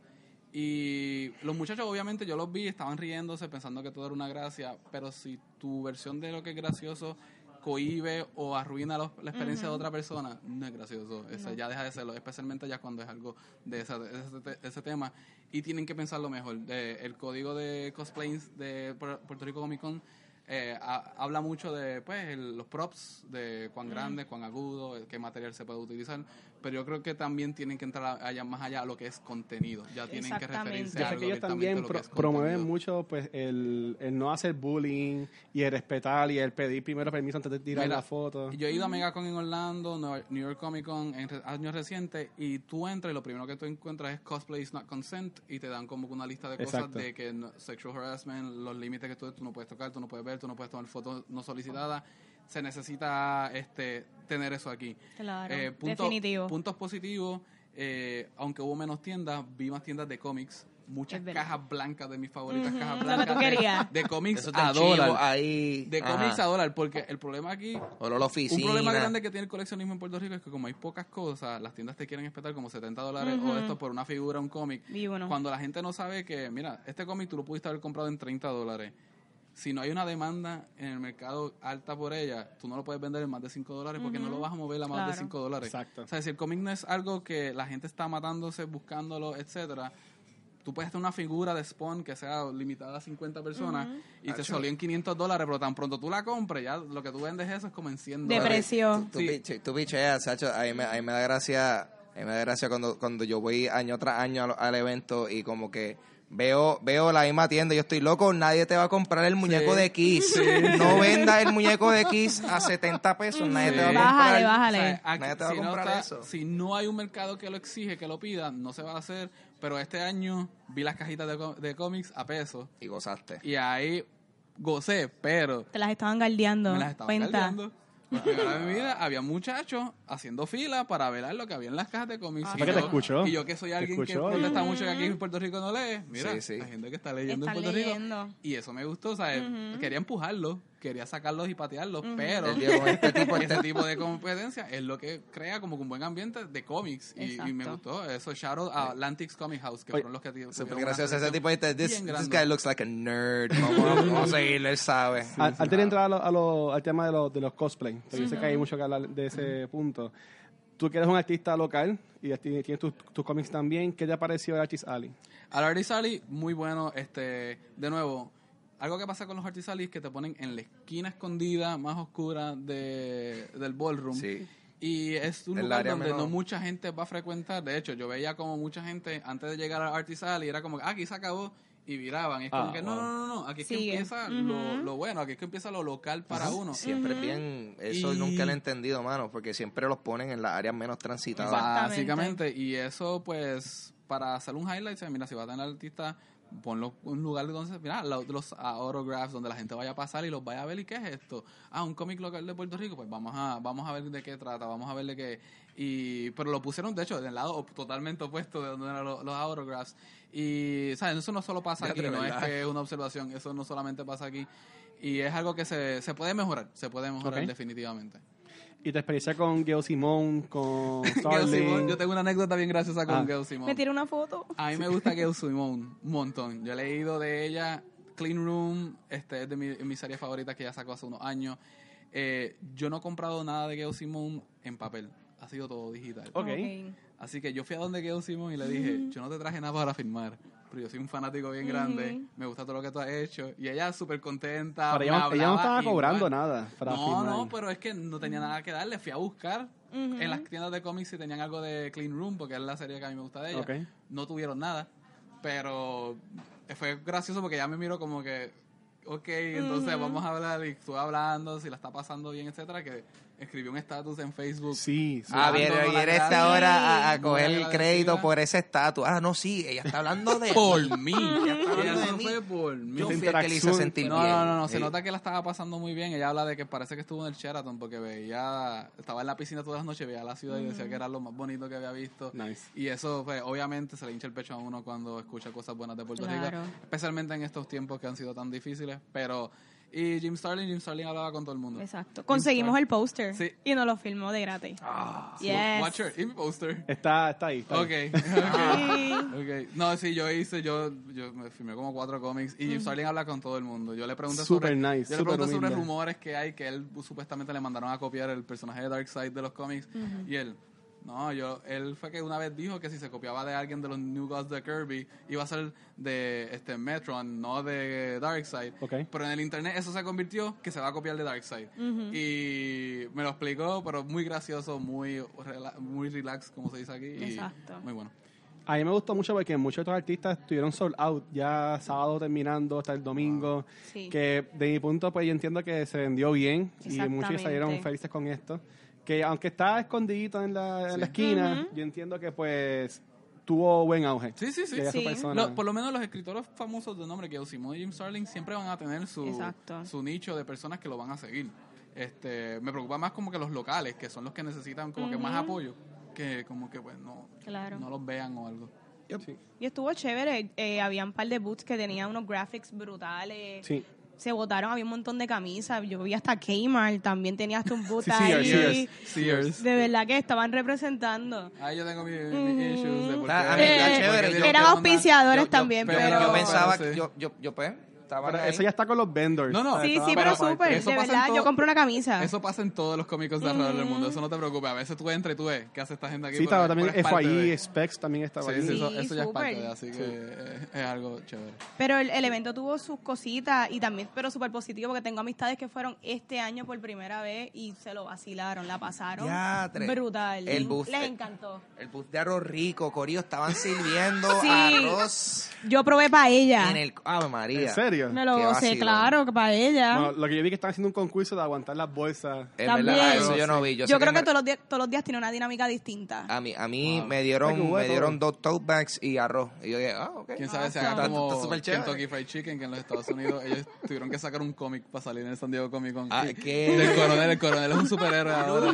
Speaker 2: Y los muchachos, obviamente, yo los vi, estaban riéndose, pensando que todo era una gracia, pero si tu versión de lo que es gracioso cohibe o arruina los- la experiencia de otra persona, no es gracioso. Eso ya deja de serlo, especialmente ya cuando es algo de, esa- de ese, de ese tema. Y tienen que pensarlo mejor. El código de cosplays de Puer- Puerto Rico Comic Con eh, ha- habla mucho de pues el- los props, de cuán grande, cuán agudo, qué material se puede utilizar, pero yo creo que también tienen que entrar allá más allá a lo que es contenido, ya tienen que referirse
Speaker 4: Yo
Speaker 2: a
Speaker 4: sé
Speaker 2: algo
Speaker 4: que ellos también
Speaker 2: lo que
Speaker 4: pro-
Speaker 2: es
Speaker 4: promueven mucho pues el, el no hacer bullying y el respetar y el pedir primero permiso antes de tirar
Speaker 2: Mira,
Speaker 4: la foto.
Speaker 2: Yo he ido a MegaCon en Orlando, New York Comic Con en re- años recientes y tú entras y lo primero que tú encuentras es cosplay is not consent y te dan como que una lista de cosas
Speaker 4: Exacto.
Speaker 2: de que no- sexual harassment, los límites que tú, tú no puedes tocar, tú no puedes ver, tú no puedes tomar fotos no solicitadas. Se necesita este tener eso aquí.
Speaker 3: Claro,
Speaker 2: Eh, punto-
Speaker 3: definitivo.
Speaker 2: Puntos positivos, eh, aunque hubo menos tiendas, vi más tiendas de cómics, muchas cajas blancas de mis favoritas cajas
Speaker 3: lo que
Speaker 2: blancas
Speaker 3: tú
Speaker 2: de- de, cómics
Speaker 1: Eso
Speaker 2: a dólar.
Speaker 1: ahí.
Speaker 2: De
Speaker 1: Ajá.
Speaker 2: cómics a dólar, porque el problema aquí
Speaker 1: O la oficina.
Speaker 2: un problema grande que tiene el coleccionismo en Puerto Rico es que como hay pocas cosas, las tiendas te quieren espetar como 70 dólares o esto por una figura, un cómic.
Speaker 3: Y uno.
Speaker 2: Cuando la gente no sabe que, mira, este cómic tú lo pudiste haber comprado en 30 dólares. Si no hay una demanda en el mercado alta por ella, tú no lo puedes vender en más de 5 dólares porque no lo vas a mover a más de
Speaker 3: Claro.
Speaker 2: 5 dólares.
Speaker 4: Exacto.
Speaker 2: O sea, si el cómic no es algo que la gente está matándose, buscándolo, etcétera, tú puedes tener una figura de Spawn que sea limitada a 50 personas y te salió en 500 dólares, pero tan pronto tú la compres, ya lo que tú vendes eso es como en 100
Speaker 3: De
Speaker 2: dólares.
Speaker 3: precio.
Speaker 1: Tú,
Speaker 2: Sí.
Speaker 1: piche- tú picheas, Sacho. A mí, me, a mí me da gracia, a mí me da gracia cuando, cuando yo voy año tras año al, al evento y como que veo veo la misma tienda y yo estoy loco, nadie te va a comprar el muñeco
Speaker 2: Sí.
Speaker 1: de Kiss. No vendas el muñeco de Kiss a 70 pesos, nadie te va a
Speaker 2: Sí.
Speaker 1: comprar.
Speaker 3: Bájale,
Speaker 2: O
Speaker 3: bájale.
Speaker 2: sea, aquí,
Speaker 1: Nadie te va a
Speaker 2: si, no
Speaker 1: comprar
Speaker 2: está-
Speaker 1: eso.
Speaker 2: si no hay un mercado que lo exige, que lo pida, no se va a hacer. Pero este año vi las cajitas de, de cómics a peso
Speaker 1: Y gozaste.
Speaker 2: y ahí gocé, pero
Speaker 3: Te las estaban galdeando.
Speaker 2: me las estaban
Speaker 3: Cuenta.
Speaker 2: galdeando. Por primera vez en mi vida había muchachos haciendo fila para ver lo que había en las cajas de cómics.
Speaker 3: Ah,
Speaker 2: Y
Speaker 4: te
Speaker 2: yo-
Speaker 4: escuchó.
Speaker 2: Y yo que soy
Speaker 4: Te
Speaker 2: alguien que protesta mucho que aquí en Puerto Rico no lee. Mira,
Speaker 1: Sí, sí.
Speaker 2: hay gente que está leyendo
Speaker 3: Están
Speaker 2: en Puerto
Speaker 3: leyendo.
Speaker 2: Rico. Y eso me gustó, o sea, quería empujarlos, quería sacarlos y patearlos, pero
Speaker 1: este tipo,
Speaker 2: este tipo de competencia es lo que crea como que un buen ambiente de cómics y, y me gustó eso shout out a Atlantic's Comic House que
Speaker 4: Oye,
Speaker 2: fueron los que tuvieron
Speaker 1: Súper gracioso. Ese tipo dice, this, this guy looks like a nerd. Vamos, a seguirle, él sabe.
Speaker 4: Al- Antes de entrar a lo- a lo- al tema de, los de los cosplay, porque yo sé que hay mucho que hablar de ese punto. tú que eres un artista local y ti- tienes tus, tus cómics también, ¿qué te ha parecido el Artist Alley?
Speaker 2: Al Artist Alley, muy bueno. Este, de nuevo, algo que pasa con los Artist Alley es que te ponen en la esquina escondida, más oscura de, del ballroom.
Speaker 1: Sí.
Speaker 2: Y es un
Speaker 1: El
Speaker 2: lugar
Speaker 1: área
Speaker 2: donde no mucha gente va a frecuentar. De hecho, yo veía como mucha gente, antes de llegar al Artist Alley, era como, ah, aquí se acabó. Y viraban. Es como
Speaker 4: Ah,
Speaker 2: que, no,
Speaker 4: wow.
Speaker 2: no, no, no. Aquí es que empieza lo, lo bueno. Aquí es que empieza lo local para uno.
Speaker 1: Siempre es bien, eso
Speaker 2: Y-
Speaker 1: nunca lo he entendido, mano, porque siempre los ponen en las áreas menos transitadas.
Speaker 2: Básicamente, y eso pues para hacer un highlight, mira, si va a tener artista, ponlo un lugar donde, mira, lo- los autographs donde la gente vaya a pasar y los vaya a ver y qué es esto. Ah, un cómic local de Puerto Rico, pues vamos a vamos a ver de qué trata, vamos a ver de qué y pero lo pusieron de hecho del lado totalmente opuesto de donde eran los, los autographs y sabes, eso no solo pasa
Speaker 1: Ya,
Speaker 2: aquí, no es que es una observación, eso no solamente pasa aquí y es algo que se, se puede mejorar, se puede mejorar definitivamente.
Speaker 4: ¿Y tu experiencia con Gail Simón, con [laughs] Starling?
Speaker 2: Simón, yo tengo una anécdota bien graciosa con
Speaker 4: Ah.
Speaker 2: Gail Simón.
Speaker 3: Me tira una foto.
Speaker 2: A mí me gusta Gail Simone un montón. Yo he leído de ella Clean Room, este es de mi, mi serie favorita que ella sacó hace unos años. Eh, yo no he comprado nada de Gail Simone en papel, ha sido todo digital.
Speaker 4: Ok.
Speaker 2: Así que yo fui a donde Gail Simone y le dije, yo no te traje nada para firmar, pero yo soy un fanático bien grande, me gusta todo lo que tú has hecho. Y ella súper contenta.
Speaker 4: Pero ella, ella no estaba
Speaker 2: igual.
Speaker 4: cobrando nada para
Speaker 2: No,
Speaker 4: firmar.
Speaker 2: no, pero es que no tenía nada que darle. Fui a buscar en las tiendas de cómics si tenían algo de Clean Room, porque es la serie que a mí me gusta de ella.
Speaker 4: Ok.
Speaker 2: No tuvieron nada, pero fue gracioso porque ya me miró como que, ok, entonces vamos a hablar y estuve hablando, si la está pasando bien, etcétera, que escribió un estatus en Facebook.
Speaker 4: Sí, sí.
Speaker 1: Ah,
Speaker 2: Dando
Speaker 1: viene, viene esta ahora a, a coger el crédito por ese estatus. Ah, no, sí, ella está hablando de [laughs]
Speaker 2: Por mí.
Speaker 1: Ella está hablando de mí.
Speaker 2: fue por mí.
Speaker 1: Yo fui el que le hice sentir
Speaker 2: No,
Speaker 1: bien.
Speaker 2: no, no, no, se
Speaker 1: Sí.
Speaker 2: nota que la estaba pasando muy bien. Ella habla de que parece que estuvo en el Sheraton porque veía, estaba en la piscina todas las noches, veía la ciudad y decía que era lo más bonito que había visto.
Speaker 4: Nice.
Speaker 2: Y eso, pues, obviamente, se le hincha el pecho a uno cuando escucha cosas buenas de Puerto
Speaker 3: Claro.
Speaker 2: Rico, especialmente en estos tiempos que han sido tan difíciles. Pero, y Jim Starlin, Jim Starlin hablaba con todo el mundo.
Speaker 3: Exacto. Conseguimos el póster
Speaker 2: Sí.
Speaker 3: y nos lo filmó de gratis.
Speaker 2: Ah,
Speaker 3: Yes.
Speaker 2: Watcher, y mi poster.
Speaker 4: Está, está ahí. está ahí. [laughs]
Speaker 2: Ok,
Speaker 3: Sí.
Speaker 2: ok. No, sí, yo hice, yo, yo me firmé como cuatro cómics y Jim Starlin habla con todo el mundo. Yo le pregunté
Speaker 4: Super
Speaker 2: sobre,
Speaker 4: nice,
Speaker 2: yo le pregunté
Speaker 4: super
Speaker 2: sobre
Speaker 4: humilde.
Speaker 2: rumores que hay que él supuestamente le mandaron a copiar el personaje de Darkseid de los cómics y él, no, yo, él fue que una vez dijo que si se copiaba de alguien de los New Gods de Kirby iba a ser de este Metron, no de Darkseid.
Speaker 4: Ok.
Speaker 2: Pero en el internet eso se convirtió que se va a copiar de Darkseid. Y me lo explicó, pero muy gracioso, muy, rela- muy relax, como se dice aquí. y
Speaker 3: Exacto.
Speaker 2: Muy bueno.
Speaker 4: A mí me gustó mucho porque muchos otros artistas estuvieron sold out ya sábado terminando hasta el domingo.
Speaker 3: Sí.
Speaker 4: Que de mi punto, pues yo entiendo que se vendió bien y muchos salieron felices con esto. Que aunque está escondidito en la, en la esquina, yo entiendo que pues tuvo buen auge.
Speaker 2: Sí, sí, sí. Lo- por lo menos los escritores famosos de nombre que Simone y Jim Starling siempre van a tener su,
Speaker 3: Exacto.
Speaker 2: su nicho de personas que lo van a seguir. Este, me preocupa más como que los locales, que son los que necesitan como que más apoyo, que como que pues no,
Speaker 3: Claro.
Speaker 2: no los vean o algo.
Speaker 4: Sí.
Speaker 3: Y estuvo chévere. Eh, había un par de boots que tenían unos graphics brutales.
Speaker 4: Sí.
Speaker 3: Se botaron, había un montón de camisas. Yo vi hasta Kmart, también tenía hasta un boot
Speaker 4: Sí,
Speaker 3: ahí.
Speaker 4: Sears,
Speaker 2: Sears.
Speaker 3: De verdad que estaban representando.
Speaker 2: Ahí yo tengo mis mis issues de por qué-
Speaker 1: Ah, a mí está
Speaker 3: Eh,
Speaker 1: chévere,
Speaker 2: porque
Speaker 1: yo-
Speaker 3: eran
Speaker 2: que
Speaker 3: auspiciadores
Speaker 1: Yo- yo-
Speaker 3: también,
Speaker 1: pero,
Speaker 3: pero...
Speaker 1: yo pensaba,
Speaker 2: sí.
Speaker 1: yo, yo, yo pues, estaba
Speaker 4: Pero
Speaker 1: ahí.
Speaker 4: eso ya está con los vendors.
Speaker 2: No, no.
Speaker 3: Sí, sí, pero súper. De verdad,
Speaker 2: todo-
Speaker 3: yo compré una camisa.
Speaker 2: Eso pasa en todos los cómicos de alrededor del mundo, eso no te preocupes. A veces tú entras y tú ves qué hace esta gente aquí.
Speaker 4: Sí, estaba también FYE,
Speaker 2: de-
Speaker 4: Specs también estaba
Speaker 2: Sí,
Speaker 4: ahí.
Speaker 2: sí, eso, eso ya es parte de, así que es algo chévere.
Speaker 3: Pero el, el evento tuvo sus cositas y también, pero súper positivo porque tengo amistades que fueron este año por primera vez y se lo vacilaron, la pasaron brutal.
Speaker 1: El
Speaker 3: Les-
Speaker 1: bus-
Speaker 3: Les encantó.
Speaker 1: El bus de arroz rico, Corillo, estaban sirviendo
Speaker 3: Sí.
Speaker 1: arroz
Speaker 3: Yo probé paella.
Speaker 1: en el... Ave María.
Speaker 4: ¿En serio?
Speaker 3: Me lo
Speaker 1: Qué
Speaker 3: gocé,
Speaker 1: vacilón.
Speaker 3: claro, que paella.
Speaker 4: Bueno, lo que yo vi que están haciendo un concurso de aguantar las bolsas.
Speaker 1: En
Speaker 3: También.
Speaker 1: verdad, eso yo no vi. Yo,
Speaker 3: Yo,
Speaker 1: sé
Speaker 3: creo que,
Speaker 1: me-
Speaker 3: todos, los días, todos los días tiene una dinámica distinta.
Speaker 1: A mí, a mí
Speaker 4: Wow.
Speaker 1: me
Speaker 4: Ay, qué
Speaker 1: dieron
Speaker 4: bueno.
Speaker 1: me dieron dos tote bags y arroz. Y yo dije, ah, ok.
Speaker 2: Quién sabe si
Speaker 3: Awesome.
Speaker 2: haga como
Speaker 1: Está súper chévere.
Speaker 2: Kentucky Fried Chicken, que en los Estados Unidos ellos tuvieron que sacar un cómic para salir en el San Diego Comic Con.
Speaker 1: Ah, ¿qué?
Speaker 2: Del coronel, el coronel es un superhéroe ahora.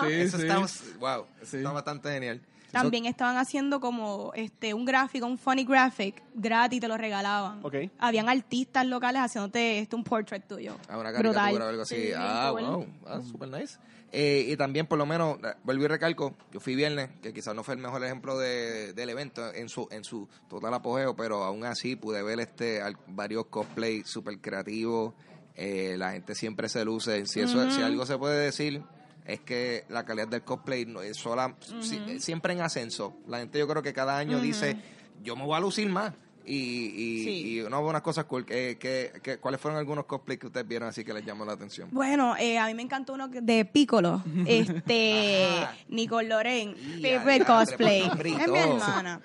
Speaker 2: Sí,
Speaker 1: eso
Speaker 2: sí.
Speaker 1: está, wow, eso
Speaker 2: Sí.
Speaker 1: está bastante genial.
Speaker 3: También estaban haciendo como este un gráfico, un funny graphic gratis, te lo regalaban. Habían artistas locales haciéndote este, un portrait tuyo.
Speaker 1: a una
Speaker 3: Brutal.
Speaker 1: o algo así.
Speaker 3: Sí,
Speaker 1: ah, wow, ah, super nice. Eh, y también, por lo menos, vuelvo y recalco, yo fui viernes, que quizás no fue el mejor ejemplo de, del evento en su en su total apogeo, pero aún así pude ver este varios cosplay super creativos. Eh, la gente siempre se luce. Si, eso, si algo se puede decir es que la calidad del cosplay no es sola, si- siempre en ascenso. La gente yo creo que cada año dice, yo me voy a lucir más. Y, y,
Speaker 3: Sí.
Speaker 1: y unas buenas cosas cool. que que que- ¿Cuáles fueron algunos cosplays que ustedes vieron así que les llamó la atención?
Speaker 3: Bueno, eh, a mí me encantó uno de Piccolo, [laughs] este. Nicole Loren,
Speaker 1: adiantre,
Speaker 3: Cosplay,
Speaker 1: y
Speaker 3: es mi hermana.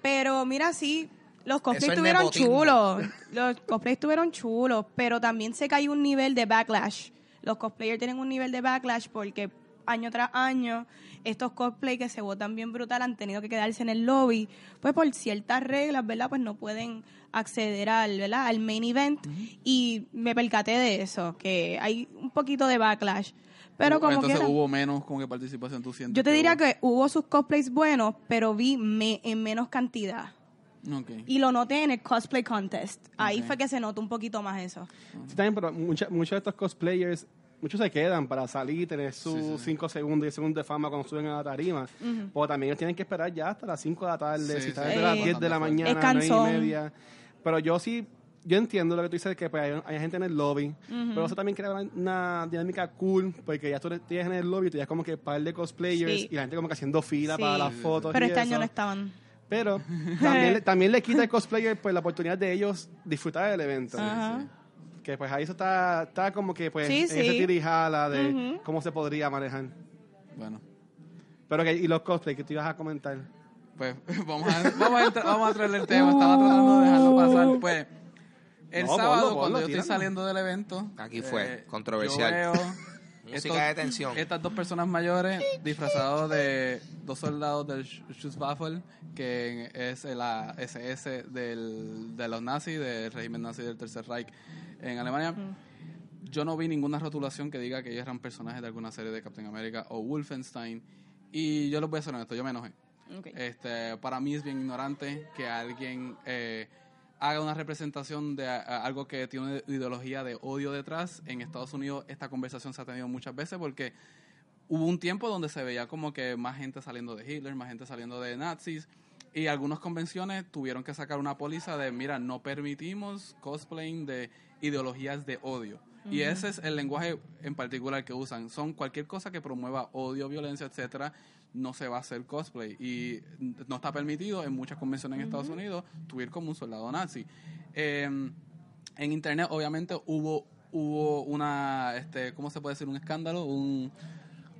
Speaker 3: Pero mira, sí, los cosplays
Speaker 1: es
Speaker 3: estuvieron chulos, los cosplays estuvieron chulos, pero también sé que hay un nivel de backlash. Los cosplayers tienen un nivel de backlash porque año tras año estos cosplays que se votan bien brutal han tenido que quedarse en el lobby, pues por ciertas reglas, ¿verdad? Pues no pueden acceder al, ¿verdad? al main event y me percaté de eso, que hay un poquito de backlash. Pero como
Speaker 2: Entonces
Speaker 3: quiera,
Speaker 2: hubo menos como que participación, tú sientes.
Speaker 3: yo te diría
Speaker 2: hubo?
Speaker 3: que hubo sus cosplays buenos, pero vi me- en menos cantidad.
Speaker 2: Ok.
Speaker 3: Y lo noté en el cosplay contest. Ahí
Speaker 2: Ok.
Speaker 3: fue que se notó un poquito más eso.
Speaker 4: Sí, también, pero mucha- muchos de estos cosplayers, muchos se quedan para salir, tener sus 5 segundos y segundos de fama cuando suben a la tarima. Porque también ellos tienen que esperar ya hasta las 5 de la tarde,
Speaker 2: Sí,
Speaker 4: si
Speaker 2: sí.
Speaker 4: están desde las
Speaker 3: Eh,
Speaker 4: 10 de la mañana, 9
Speaker 3: cansón.
Speaker 4: y media. Pero yo sí, yo entiendo lo que tú dices, que pues, hay, hay gente en el lobby, pero eso también crea una, una dinámica cool, porque ya tú tienes en el lobby, tú ya como que par de cosplayers
Speaker 3: Sí.
Speaker 4: y la gente como que haciendo fila
Speaker 3: Sí.
Speaker 4: para las fotos.
Speaker 3: Pero
Speaker 4: y
Speaker 3: este año
Speaker 4: eso.
Speaker 3: no estaban.
Speaker 4: Pero [laughs] también, le- también le quita al cosplayer pues, la oportunidad de ellos disfrutar del evento.
Speaker 3: Ajá.
Speaker 4: Que pues ahí eso está, está como que pues
Speaker 3: Sí,
Speaker 4: en ese
Speaker 3: sí.
Speaker 4: tira y jala de
Speaker 3: Ujú.
Speaker 4: cómo se podría manejar.
Speaker 2: Bueno,
Speaker 4: Pero que, y los cosplays que tú ibas a comentar.
Speaker 2: pues [laughs] vamos a, vamos a, entrar- vamos a traerle el tema. Estaba tratando de dejarlo pasar. Pues, el
Speaker 4: No,
Speaker 2: sábado,
Speaker 4: ponlo,
Speaker 2: cuando yo estoy saliendo del evento. eh,
Speaker 1: Aquí fue, controversial.
Speaker 2: Yo veo
Speaker 1: Música de tensión.
Speaker 2: Estas dos personas mayores disfrazados de dos soldados del Sch- Schutzwaffe, que es la SS del, de los nazis, del régimen nazi del Tercer Reich en Alemania. Yo no vi ninguna rotulación que diga que ellos eran personajes de alguna serie de Captain America o Wolfenstein. Y yo les voy a ser honesto, yo me enojé. Este, para mí es bien ignorante que alguien eh, haga una representación de algo que tiene una ideología de odio detrás. En Estados Unidos esta conversación se ha tenido muchas veces porque hubo un tiempo donde se veía como que más gente saliendo de Hitler, más gente saliendo de nazis. Y algunas convenciones tuvieron que sacar una póliza de, mira, no permitimos cosplaying de ideologías de odio. Y ese es el lenguaje en particular que usan. Son cualquier cosa que promueva odio, violencia, etcétera, no se va a hacer cosplay. Y no está permitido en muchas convenciones en Estados Unidos tu ir como un soldado nazi. Eh, en internet, obviamente, hubo hubo una, este, ¿cómo se puede decir? Un escándalo, un,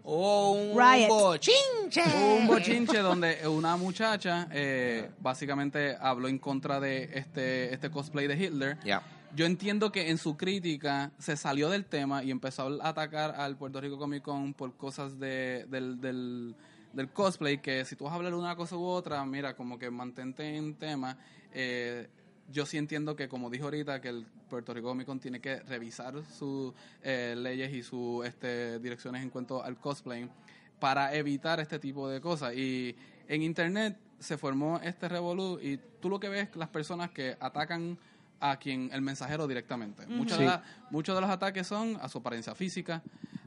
Speaker 1: Oh, un
Speaker 3: Riot.
Speaker 1: bochinche.
Speaker 2: un bochinche [laughs] donde una muchacha eh, básicamente habló en contra de este, este cosplay de Hitler.
Speaker 1: Ya.
Speaker 2: Yo entiendo que en su crítica se salió del tema y empezó a atacar al Puerto Rico Comic Con por cosas de, del, del, del cosplay, que si tú vas a hablar de una cosa u otra, mira, como que mantente en tema. Eh, yo sí entiendo que, como dijo ahorita, que el Puerto Rico Comic Con tiene que revisar sus eh, leyes y sus este, direcciones en cuanto al cosplay para evitar este tipo de cosas. Y en Internet se formó este revolú y tú lo que ves las personas que atacan a quien el mensajero directamente. Muchos, de la- muchos de los ataques son a su apariencia física,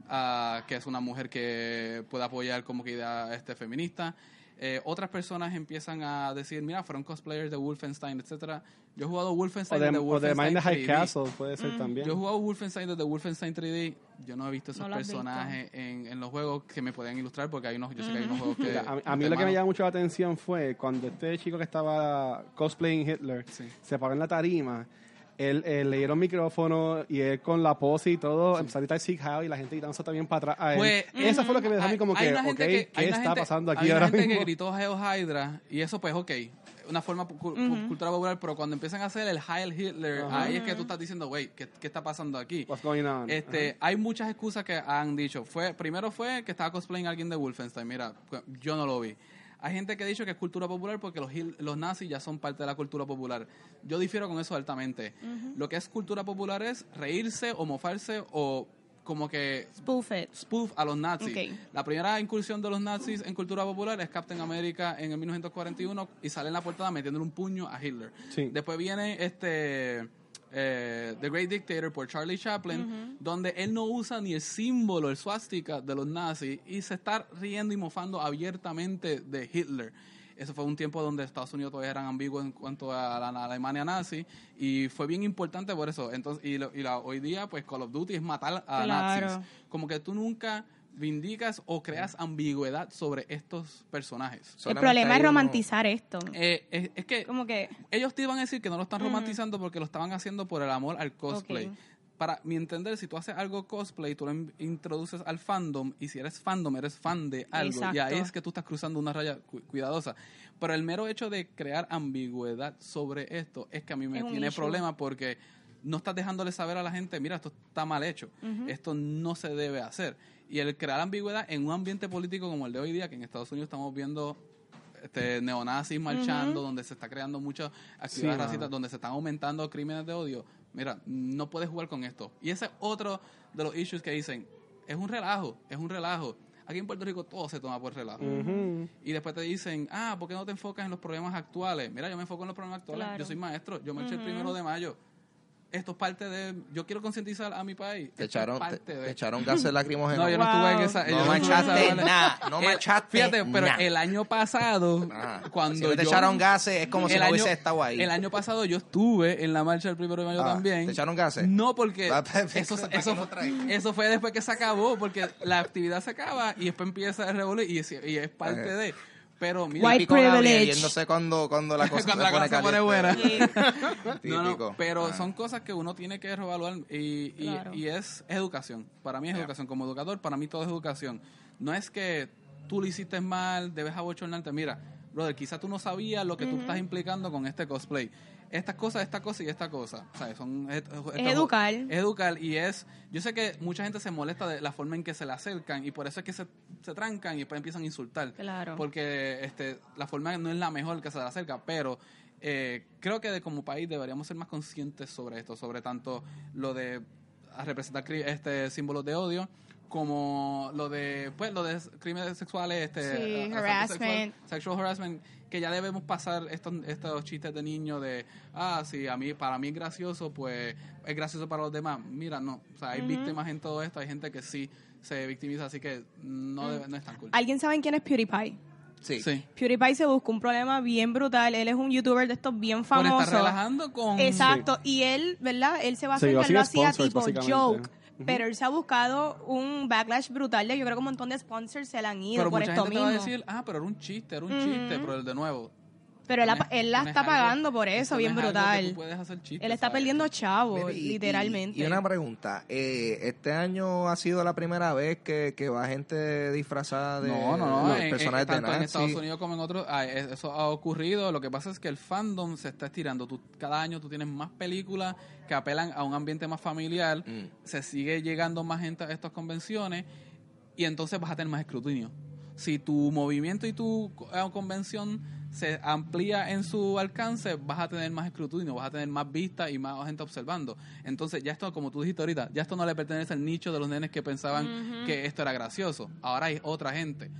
Speaker 2: a que es una mujer que puede apoyar como que idea este, feminista. Eh, otras personas empiezan a decir, mira, fueron cosplayers de Wolfenstein, etcétera. Yo he jugado
Speaker 4: O
Speaker 2: Wolfenstein
Speaker 4: de,
Speaker 2: desde
Speaker 4: o de
Speaker 2: Wolfenstein
Speaker 4: Mind the High
Speaker 2: 3D.
Speaker 4: Castle puede ser también.
Speaker 2: Yo he jugado Wolfenstein desde Wolfenstein 3D. Yo no he visto esos
Speaker 3: No
Speaker 2: personajes en, en los juegos que me pueden ilustrar porque hay unos, yo sé que hay unos juegos que...
Speaker 4: Mira, a, mí- a mí lo que me llama mucho la atención fue cuando este chico que estaba cosplaying Hitler
Speaker 2: Sí.
Speaker 4: se paró en la tarima, él, él le dieron micrófono y él con la pose y todo empezó a gritar Sig y la gente gritando también para atrás a él.
Speaker 2: Pues,
Speaker 4: Eso fue lo que me dejó a mí como que, ok, ¿qué está
Speaker 2: gente-
Speaker 4: pasando aquí
Speaker 2: Hay una
Speaker 4: ahora
Speaker 2: gente que gritó Hail Hydra y eso pues ok, una forma cu- pu- cultura popular, pero cuando empiezan a hacer el Heil Hitler, ahí es que tú estás diciendo, wait, ¿qué, qué está pasando aquí?
Speaker 4: What's going on?
Speaker 2: Este, hay muchas excusas que han dicho. Fue, primero fue que estaba cosplaying a alguien de Wolfenstein. Mira, yo no lo vi. Hay gente que ha dicho que es cultura popular porque los, los nazis ya son parte de la cultura popular. Yo difiero con eso altamente. Lo que es cultura popular es reírse o mofarse o como que
Speaker 3: Spoof it.
Speaker 2: spoof a los nazis.
Speaker 3: Ok.
Speaker 2: La primera incursión de los nazis en cultura popular es Captain America en el 1941 y sale en la portada metiéndole un puño a Hitler.
Speaker 4: Sí.
Speaker 2: Después viene este eh, The Great Dictator por Charlie Chaplin, donde él no usa ni el símbolo, el swastika de los nazis y se está riendo y mofando abiertamente de Hitler. Eso fue un tiempo donde Estados Unidos todavía eran ambiguos en cuanto a la, a la Alemania nazi y fue bien importante por eso. Entonces, y, lo- y la- hoy día, pues Call of Duty es matar a
Speaker 3: Claro.
Speaker 2: nazis como que tú nunca vindicas o creas ambigüedad sobre estos personajes.
Speaker 3: El
Speaker 1: Solamente
Speaker 3: problema es
Speaker 1: uno-
Speaker 3: romantizar esto.
Speaker 2: Eh, es, es que
Speaker 3: Como que,
Speaker 2: ellos te iban a decir que no lo están romantizando porque lo estaban haciendo por el amor al cosplay. Para mi entender, si tú haces algo cosplay, tú lo in- introduces al fandom y si eres fandom, eres fan de algo. Y ahí
Speaker 3: Exacto.
Speaker 2: es que tú estás cruzando una raya cu- cuidadosa. Pero el mero hecho de crear ambigüedad sobre esto es que a mí me
Speaker 3: Es
Speaker 2: tiene problema porque no estás dejándole saber a la gente, mira, esto está mal hecho, esto no se debe hacer. Y el crear ambigüedad en un ambiente político como el de hoy día, que en Estados Unidos estamos viendo este, neonazis marchando, donde se está creando muchas actividades
Speaker 4: Sí,
Speaker 2: racistas, donde se están aumentando crímenes de odio. Mira, no puedes jugar con esto. Y ese es otro de los issues que dicen, es un relajo, es un relajo. Aquí en Puerto Rico todo se toma por relajo. Y después te dicen, ah, ¿por qué no te enfocas en los problemas actuales? Mira, yo me enfoco en los problemas actuales.
Speaker 3: Claro.
Speaker 2: Yo soy maestro, yo marché el primero de mayo. Esto es parte de... Yo quiero concientizar a mi país.
Speaker 1: Te
Speaker 2: Esto
Speaker 1: echaron, te, te echaron gases lacrimógenos. [laughs]
Speaker 2: no, yo no
Speaker 3: Wow.
Speaker 1: No
Speaker 2: estuve en esa
Speaker 1: machaste
Speaker 2: vaina.
Speaker 1: nada, no machaste
Speaker 2: Fíjate, pero
Speaker 1: nada.
Speaker 2: el año pasado,
Speaker 1: Ah,
Speaker 2: cuando
Speaker 1: si no te
Speaker 2: yo-
Speaker 1: echaron gases, es como si no hubiese estado ahí.
Speaker 2: El año pasado yo estuve en la marcha del primero de mayo
Speaker 1: Ah,
Speaker 2: también.
Speaker 1: ¿te echaron gases?
Speaker 2: No, porque
Speaker 1: Ah, perfecto,
Speaker 2: eso,
Speaker 1: ¿para qué
Speaker 2: eso,
Speaker 1: no
Speaker 2: eso fue después que se acabó, porque la actividad se acaba y después empieza el revolver y, es- y es parte de. Pero mira,
Speaker 3: White privilege.
Speaker 1: yéndose cuando, cuando la [laughs] cosa
Speaker 2: Cuando
Speaker 1: se
Speaker 2: la
Speaker 1: pone
Speaker 2: cosa se pone
Speaker 1: caliente.
Speaker 2: buena. [laughs] [laughs] No, pero
Speaker 1: Ah.
Speaker 2: son cosas que uno tiene que reevaluar y, y,
Speaker 3: Claro.
Speaker 2: y es educación. Para mí es educación. Como educador, para mí todo es educación. No es que tú lo hiciste mal, debes abochornarte. Mira, brother, quizás tú no sabías lo que tú estás implicando con este cosplay. Estas cosas, esta cosa y esta cosa. O sea, son, es,
Speaker 3: Es educar.
Speaker 2: Es educar y es... Yo sé que mucha gente se molesta de la forma en que se le acercan y por eso es que se, se trancan y después empiezan a insultar.
Speaker 3: Claro.
Speaker 2: Porque este, la forma no es la mejor que se le acerca, pero eh, creo que de, como país deberíamos ser más conscientes sobre esto, sobre tanto lo de representar este símbolos de odio como lo de pues lo de crímenes sexuales este
Speaker 3: Sí, harassment.
Speaker 2: sexual, sexual harassment que ya debemos pasar estos estos chistes de niños de ah sí a mí para mí es gracioso pues es gracioso para los demás mira no o sea hay víctimas en todo esto hay gente que sí se victimiza así que no, debe- no es tan cool
Speaker 3: ¿Alguien sabe quién es PewDiePie?
Speaker 1: Sí.
Speaker 2: sí
Speaker 3: PewDiePie se buscó un problema bien brutal. Él es un youtuber de estos bien famosos.
Speaker 2: estar relajando con
Speaker 3: Exacto, y él, ¿verdad? Él se va a hacer que él lo hacía tipo Pero él se ha buscado un backlash brutal de yo creo que un montón de sponsors se le han ido
Speaker 2: pero
Speaker 3: por
Speaker 2: mucha
Speaker 3: esto
Speaker 2: gente te
Speaker 3: mismo.
Speaker 2: va a decir ah pero era un chiste era un chiste pero el de nuevo
Speaker 3: pero él, la- él la está
Speaker 2: algo-
Speaker 3: pagando por eso, bien brutal.
Speaker 2: chistes,
Speaker 3: Él está
Speaker 2: ¿sabes?
Speaker 3: perdiendo
Speaker 1: y-
Speaker 3: literalmente.
Speaker 1: Y, y una pregunta, eh, ¿este año ha sido la primera vez que, que va gente disfrazada de
Speaker 2: No, no, no.
Speaker 1: los
Speaker 2: en- en-
Speaker 1: personajes de
Speaker 2: tanto en? Estados Unidos como en otros, ah, es- eso ha ocurrido. Lo que pasa es que el fandom se está estirando. Tú, cada año tú tienes más películas que apelan a un ambiente más familiar.
Speaker 1: Mm.
Speaker 2: Se sigue llegando más gente a estas convenciones y entonces vas a tener más escrutinio. Si tu movimiento y tu eh, convención se amplía en su alcance, vas a tener más escrutinio, vas a tener más vistas y más gente observando. Entonces, ya esto, como tú dijiste ahorita, ya esto no le pertenece al nicho de los nenes que pensaban que esto era gracioso. Ahora hay otra gente.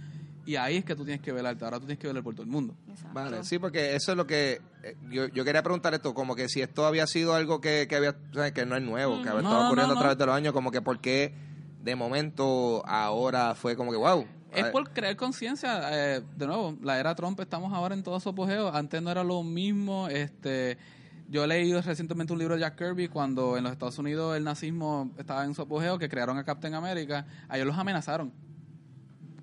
Speaker 2: Y ahí es que tú tienes que velarte. Ahora tú tienes que velar por todo el mundo.
Speaker 3: Exacto.
Speaker 1: Vale, sí, porque eso es lo que eh, yo, yo quería preguntar esto, como que si esto había sido algo que, que había, o sea, que no es nuevo, que había
Speaker 2: No,
Speaker 1: estado
Speaker 2: no,
Speaker 1: ocurriendo
Speaker 2: no.
Speaker 1: a través de los años, como que por qué de momento ahora fue como que wow.
Speaker 2: Es por crear conciencia. eh, de nuevo, la era Trump, estamos ahora en todo su apogeo. Antes no era lo mismo. Este, yo he leído recientemente un libro de Jack Kirby cuando en los Estados Unidos el nazismo estaba en su apogeo, que crearon a Captain America. A ellos los amenazaron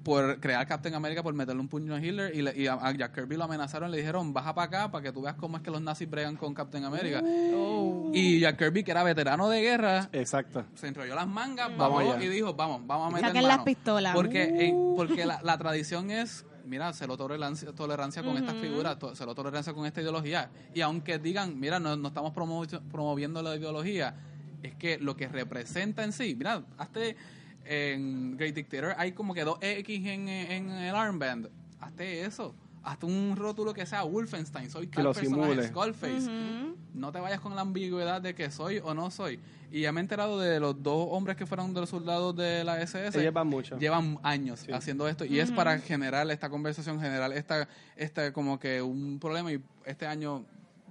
Speaker 2: por crear Captain America, por meterle un puño a Hitler. Y, le- y a, a Jack Kirby lo amenazaron. Le dijeron, baja para acá para que tú veas cómo es que los nazis bregan con Captain America.
Speaker 3: Oh.
Speaker 2: Y Jack Kirby, que era veterano de guerra,
Speaker 4: Exacto.
Speaker 2: se enrolló las mangas,
Speaker 4: Vamos
Speaker 2: bajó
Speaker 4: allá.
Speaker 2: y dijo, vamos, vamos a meter
Speaker 3: Saquen
Speaker 2: mano.
Speaker 3: las pistolas.
Speaker 2: Porque, en- porque la, la tradición es, mira, cero tolerancia, tolerancia con estas figuras, to- cero tolerancia con esta ideología. Y aunque digan, mira, no, no estamos promovi- promoviendo la ideología, es que lo que representa en sí, mira, hasta en Great Dictator hay como que dos X en, en el armband. Hazte eso. Hazte un rótulo que sea Wolfenstein, soy
Speaker 4: Que
Speaker 2: tal
Speaker 4: lo
Speaker 2: personaje. Skullface. No te vayas con la ambigüedad de que soy o no soy. Y ya me he enterado de los dos hombres que fueron de los soldados de la SS.
Speaker 4: Ellos van mucho.
Speaker 2: Llevan años
Speaker 4: Sí.
Speaker 2: haciendo esto y es para generar esta conversación, generar esta, esta como que un problema y este año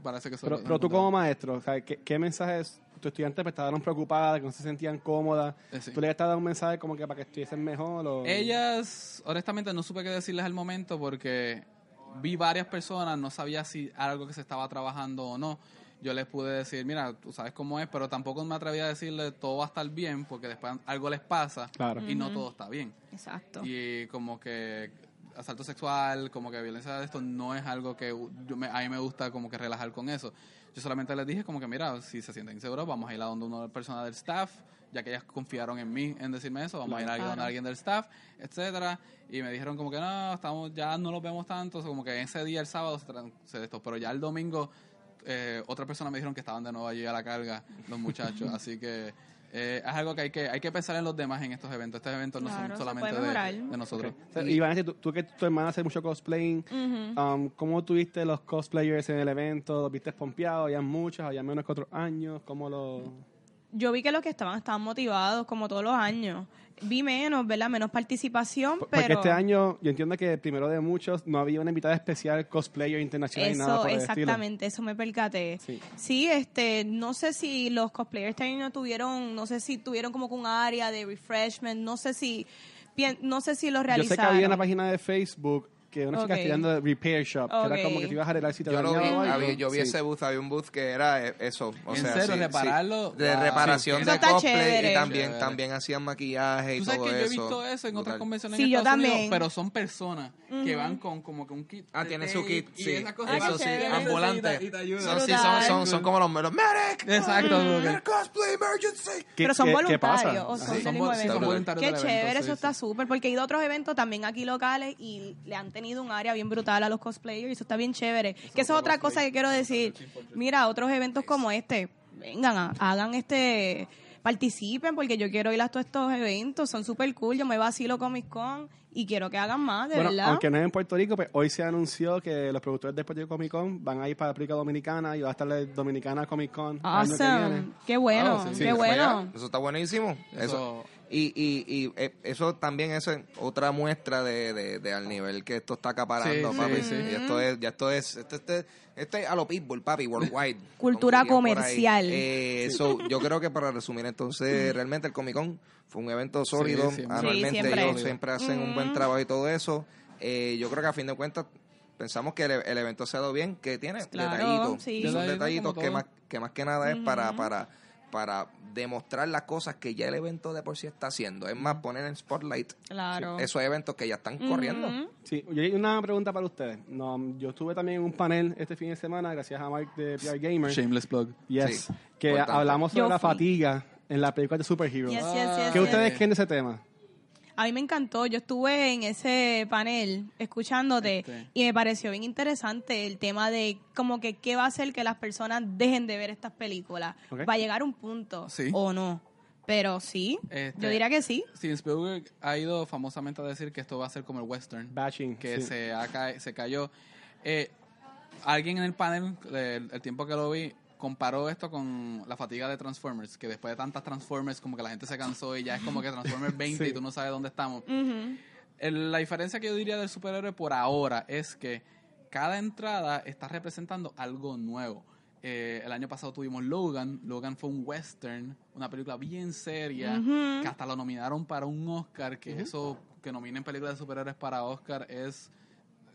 Speaker 2: parece que
Speaker 4: Pero, pero tú como maestro, o sea, ¿qué, qué mensajes tus estudiantes pues, estaban preocupadas, que no se sentían cómodas?
Speaker 2: Eh, sí.
Speaker 4: ¿Tú les estás dando un mensaje como que para que estuviesen mejor? O...
Speaker 2: Ellas, honestamente, no supe qué decirles al momento porque vi varias personas, no sabía si era algo que se estaba trabajando o no. yo les pude decir, mira, tú sabes cómo es, pero tampoco me atreví a decirle todo va a estar bien porque después algo les pasa
Speaker 4: Claro.
Speaker 2: y no todo está bien.
Speaker 3: Exacto.
Speaker 2: Y como que asalto sexual, como que violencia de esto no es algo que yo me- a mí me gusta como que relajar con eso. Yo solamente les dije como que mira, si se sienten inseguros, vamos a ir a donde una persona del staff, ya que ellas confiaron en mí en decirme eso, vamos a ir a donde alguien del staff, etcétera. Y me dijeron como que no, estamos ya no los vemos tanto, o sea, como que ese día el sábado se, se esto, pero ya el domingo eh, otra persona me dijeron que estaban de nuevo allí a la carga los muchachos, [laughs] así que eh, es algo que hay que hay que pensar en los demás en estos eventos. Estos eventos no son solamente de, nosotros.
Speaker 4: O sea, y Vanessa, tú, tú que tu hermana hace mucho cosplaying, um, ¿cómo tuviste los cosplayers en el evento? ¿Los viste pompeados? ¿Habían muchos? ¿Había menos que otros años? ¿Cómo lo...?
Speaker 3: Yo vi que los que estaban estaban motivados, como todos los años. Vi menos, ¿verdad? Menos participación,
Speaker 4: Por-
Speaker 3: pero...
Speaker 4: Porque este año, yo entiendo que primero de muchos, no había una invitada especial cosplayer internacional nada
Speaker 3: Eso,
Speaker 4: por el estilo.
Speaker 3: exactamente, eso me percaté.
Speaker 4: Sí.
Speaker 3: Sí. este, no sé si los cosplayers este año tuvieron, no sé si tuvieron como un área de refreshment, no sé si, bien- no sé si lo
Speaker 4: Yo
Speaker 3: realizaron.
Speaker 4: sé que había una página de Facebook que una chica
Speaker 3: Ok.
Speaker 4: estudiando Repair Shop, que era como que te ibas a arreglar si te
Speaker 1: Yo lo vi, había- yo vi
Speaker 4: Sí.
Speaker 1: ese booth, había un booth que era eh, eso. O
Speaker 2: ¿En
Speaker 1: sea,
Speaker 2: serio?
Speaker 1: sí,
Speaker 2: ¿Repararlo?
Speaker 1: sí. De
Speaker 2: Wow.
Speaker 1: reparación
Speaker 2: Sí,
Speaker 1: de cosplay
Speaker 3: chévere.
Speaker 1: y también,
Speaker 2: Chévere.
Speaker 1: también hacían maquillaje y
Speaker 2: Tú sabes
Speaker 1: todo
Speaker 2: que yo he
Speaker 1: eso.
Speaker 2: visto eso en otras convenciones
Speaker 3: Sí,
Speaker 2: en
Speaker 3: yo
Speaker 2: Estados Unidos,
Speaker 3: también.
Speaker 2: pero son personas que van con como que un kit.
Speaker 1: Ah, tiene su kit,
Speaker 2: y
Speaker 1: sí.
Speaker 2: esas cosas
Speaker 3: Ah,
Speaker 1: Eso sí, ambulante.
Speaker 2: Y.
Speaker 1: Son, sí, son, son, son como los los medic.
Speaker 2: Exacto,
Speaker 1: cosplay emergency.
Speaker 4: ¿Qué-
Speaker 3: pero son
Speaker 4: qué- qué pasa?
Speaker 3: voluntarios
Speaker 4: Ajá.
Speaker 3: son
Speaker 2: voluntarios
Speaker 3: Qué chévere, eso está súper, porque he ido a otros eventos también aquí locales y le han tenido un área bien brutal a los cosplayers y eso está bien chévere. que eso es otra cosa que quiero decir. Mira, otros eventos como este, vengan, a- hagan este, participen porque yo quiero ir a todos estos eventos, son súper cool, yo me vacilo Comic Con y quiero que hagan más, de
Speaker 4: Bueno,
Speaker 3: verdad.
Speaker 4: aunque no es en Puerto Rico, pues hoy se anunció que los productores de Puerto Rico Comic Con van a ir para la República Dominicana y va a estar la Dominicana Comic Con año que viene.
Speaker 3: Qué bueno,
Speaker 2: sí, sí,
Speaker 3: qué bueno.
Speaker 1: Eso está buenísimo. Eso. Y, y, y eh, eso también es otra muestra de, de, de al nivel que esto está acaparando,
Speaker 2: Sí,
Speaker 1: papi.
Speaker 2: sí, sí.
Speaker 1: Y esto es, ya esto es, este, este, este es a lo pitbull, papi, worldwide.
Speaker 3: Cultura comercial.
Speaker 1: Eh, so, yo creo que para resumir, entonces, realmente el Comic Con fue un evento sólido.
Speaker 2: siempre.
Speaker 1: Anualmente
Speaker 3: Sí, siempre.
Speaker 1: ellos siempre hacen un buen trabajo y todo eso. Eh, yo creo que a fin de cuentas pensamos que el, el evento se ha dado bien, que tiene
Speaker 3: Claro,
Speaker 1: detallitos.
Speaker 3: sí.
Speaker 1: Son
Speaker 2: Detallitos
Speaker 1: que más, que más que nada es para, para, para demostrar las cosas que ya el evento de por sí está haciendo. Es más, poner en spotlight
Speaker 3: Claro.
Speaker 1: esos eventos que ya están corriendo.
Speaker 4: Sí, yo hay una pregunta para ustedes. No, yo estuve también en un panel este fin de semana, gracias a Mark de PR Gamer.
Speaker 2: Shameless plug.
Speaker 4: Yes,
Speaker 1: Sí,
Speaker 4: que
Speaker 1: importante.
Speaker 4: hablamos sobre
Speaker 3: Yo
Speaker 4: la fatiga en la película de superheroes.
Speaker 3: Yes, yes, yes,
Speaker 4: ¿Qué
Speaker 3: yes.
Speaker 4: ustedes creen de ese tema?
Speaker 3: A mí me encantó, yo estuve en ese panel escuchándote
Speaker 2: Este.
Speaker 3: y me pareció bien interesante el tema de como que qué va a hacer que las personas dejen de ver estas películas. Va a llegar un punto
Speaker 2: Sí.
Speaker 3: o no, pero sí,
Speaker 2: Este,
Speaker 3: yo diría que sí.
Speaker 2: Steven Spielberg ha ido famosamente a decir que esto va a ser como el western.
Speaker 4: Bashing.
Speaker 2: que
Speaker 4: sí.
Speaker 2: se, ha ca- se cayó. Eh, alguien en el panel, el, el tiempo que lo vi, comparó esto con la fatiga de Transformers, que después de tantas Transformers como que la gente se cansó y ya es como que Transformers [laughs] 20
Speaker 4: Sí.
Speaker 2: y tú no sabes dónde estamos. El- la diferencia que yo diría del superhéroe por ahora es que cada entrada está representando algo nuevo. Eh, el año pasado tuvimos Logan. Logan fue un western, una película bien seria, que hasta lo nominaron para un Oscar, que eso que nominen películas de superhéroes para Oscar es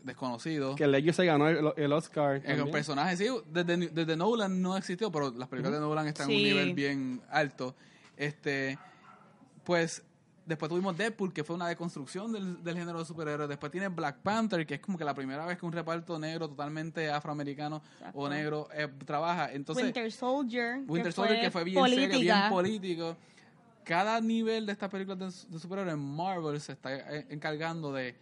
Speaker 2: desconocido.
Speaker 4: Que Legio se ganó el, el Oscar.
Speaker 2: El personaje, sí, desde, desde Nolan no existió, pero las películas de Nolan están en un
Speaker 3: Sí.
Speaker 2: nivel bien alto. Este, pues, después tuvimos Deadpool, que fue una deconstrucción del, del género de superhéroes. Después tiene Black Panther, que es como que la primera vez que un reparto negro, totalmente afroamericano
Speaker 3: Exacto.
Speaker 2: o negro, eh, trabaja. Entonces,
Speaker 3: Winter Soldier,
Speaker 2: Winter Soldier, que fue bien
Speaker 3: política.
Speaker 2: serio, bien político. Cada nivel de estas películas de, de superhéroes, Marvel se está eh, encargando de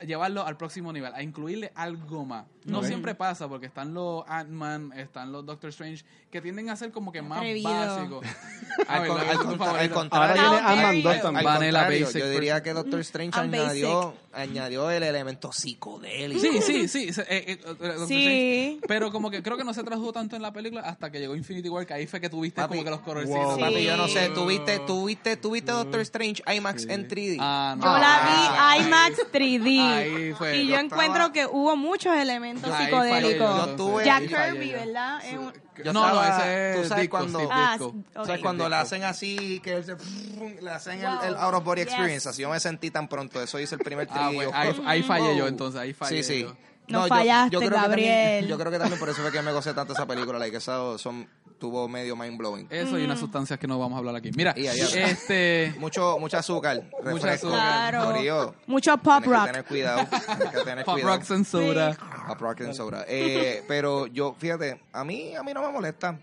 Speaker 2: llevarlo al próximo nivel, a incluirle algo más. No siempre pasa, porque están los Ant-Man, están los Doctor Strange, que tienden a ser como que más
Speaker 3: Atrevido.
Speaker 2: básicos. [laughs]
Speaker 1: Al, contrario,
Speaker 4: Ahora viene Ant-Man
Speaker 3: you.
Speaker 4: 2
Speaker 1: al
Speaker 4: también.
Speaker 2: Vanilla
Speaker 1: contrario,
Speaker 2: Basic
Speaker 1: yo diría que Doctor Strange
Speaker 3: I'm
Speaker 1: añadió, añadió el elemento psicodélico.
Speaker 2: Sí, sí, sí. se- eh, eh, eh, Doctor
Speaker 3: Sí.
Speaker 2: Strange. Pero como que creo que no se tradujo tanto en la película hasta que llegó Infinity War, que ahí fue que tuviste
Speaker 1: Papi,
Speaker 2: como que los colorcitos.
Speaker 4: wow.
Speaker 1: Papi, yo no sé,
Speaker 3: Sí.
Speaker 1: ¿tuviste, tuviste, tuviste Doctor Strange IMAX en 3D?
Speaker 2: Ah, no.
Speaker 3: Yo la
Speaker 1: Ah,
Speaker 3: vi IMAX 3D
Speaker 2: Ahí fue.
Speaker 3: y
Speaker 1: Yo
Speaker 3: yo
Speaker 1: estaba-
Speaker 3: encuentro que hubo muchos elementos
Speaker 2: Ahí
Speaker 3: psicodélicos.
Speaker 2: fallé yo,
Speaker 1: tuve-
Speaker 3: Jack
Speaker 2: ahí fallé
Speaker 3: Kirby,
Speaker 2: yo.
Speaker 3: ¿verdad? Es un-
Speaker 1: Yo
Speaker 2: no, no, ese
Speaker 1: tú
Speaker 2: es
Speaker 1: sabes
Speaker 2: Disco,
Speaker 1: cuando-
Speaker 2: Steve
Speaker 3: Ah,
Speaker 2: Disco.
Speaker 3: ok.
Speaker 1: O sea, cuando le hacen así, que él se, [laughs] le hacen el, el out of body
Speaker 3: Wow.
Speaker 1: experience,
Speaker 3: Yes.
Speaker 1: así yo me sentí tan pronto, eso hice el primer
Speaker 2: Ah,
Speaker 1: trillo.
Speaker 2: bueno, ahí, ahí fallé yo entonces, ahí fallé
Speaker 1: Sí, sí.
Speaker 2: yo.
Speaker 3: No,
Speaker 1: yo-
Speaker 3: fallaste,
Speaker 1: yo creo que también-
Speaker 3: Gabriel.
Speaker 1: yo creo que también por eso fue que me gocé tanto esa película, like, esa son, tuvo medio mind blowing.
Speaker 2: Eso y unas sustancias que no vamos a hablar aquí. Mira,
Speaker 1: Y
Speaker 2: este... [laughs]
Speaker 1: Mucho, mucho azúcar, refresco,
Speaker 2: azúcar.
Speaker 3: Claro.
Speaker 1: corillo.
Speaker 3: Mucho pop
Speaker 1: Tienes
Speaker 3: rock.
Speaker 1: que tener cuidado, tienes que tener [laughs]
Speaker 2: Pop
Speaker 1: cuidado.
Speaker 2: Rocks and Soda.
Speaker 1: Pop rock and soda. Eh, pero yo, fíjate, a mí, a mí no me molesta.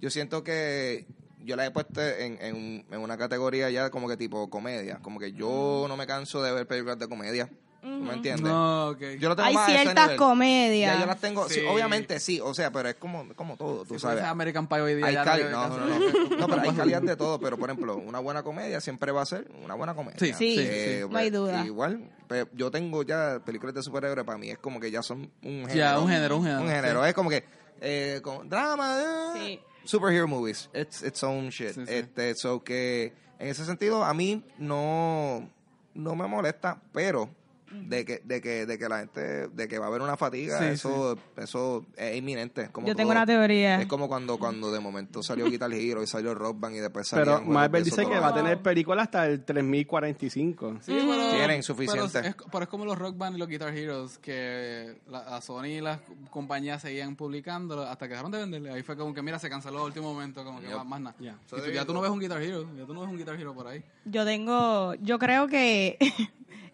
Speaker 1: Yo siento que yo la he puesto en, en, en una categoría ya como que tipo comedia. Como que yo no me canso de ver películas de comedia. ¿Tú me entiendes?
Speaker 2: No, ok.
Speaker 1: Yo lo tengo
Speaker 3: Hay
Speaker 1: más
Speaker 3: ciertas comedias.
Speaker 1: Ya yo las tengo, sí,
Speaker 2: Sí.
Speaker 1: obviamente sí, o sea, pero es como, como todo, tú
Speaker 2: Sí,
Speaker 1: sabes.
Speaker 2: American Pie hoy día
Speaker 1: Hay cali-
Speaker 2: no
Speaker 1: no, no, no, pero hay [laughs] calidad de todo, pero por ejemplo, una buena comedia siempre va a ser una buena comedia.
Speaker 2: Sí,
Speaker 3: Sí,
Speaker 1: Eh,
Speaker 3: no hay duda.
Speaker 1: Igual, pues, yo tengo ya películas de superhéroes, para mí es como que ya son un género.
Speaker 2: Ya, un género, un género,
Speaker 1: Un género,
Speaker 2: sí.
Speaker 1: es como que eh, con drama, eh,
Speaker 3: Sí.
Speaker 1: superhero movies, it's its own shit.
Speaker 2: Sí, sí.
Speaker 1: Este, so que en ese sentido a mí no no me molesta, pero de que de que de que la gente de que va a haber una fatiga,
Speaker 2: Sí,
Speaker 1: eso eso es inminente, como
Speaker 3: Yo tengo una teoría.
Speaker 1: Es como cuando cuando de momento salió Guitar Hero y salió Rock Band y después
Speaker 4: Pero
Speaker 1: salían juegos
Speaker 4: Marvel dice que va a tener película hasta el 3045.
Speaker 2: Sí, pero,
Speaker 1: Tienen suficiente.
Speaker 2: Pero es, pero es como los Rock Band y los Guitar Heroes, que la, la Sony y las compañías seguían publicándolo hasta que dejaron de venderle. Ahí fue como que, mira, se canceló a último momento, como que
Speaker 1: Yep.
Speaker 2: más, más nada.
Speaker 4: Ya.
Speaker 2: Y tú- ya tú no ves un Guitar Hero, ya tú no ves un Guitar Hero por ahí.
Speaker 3: Yo tengo, yo creo que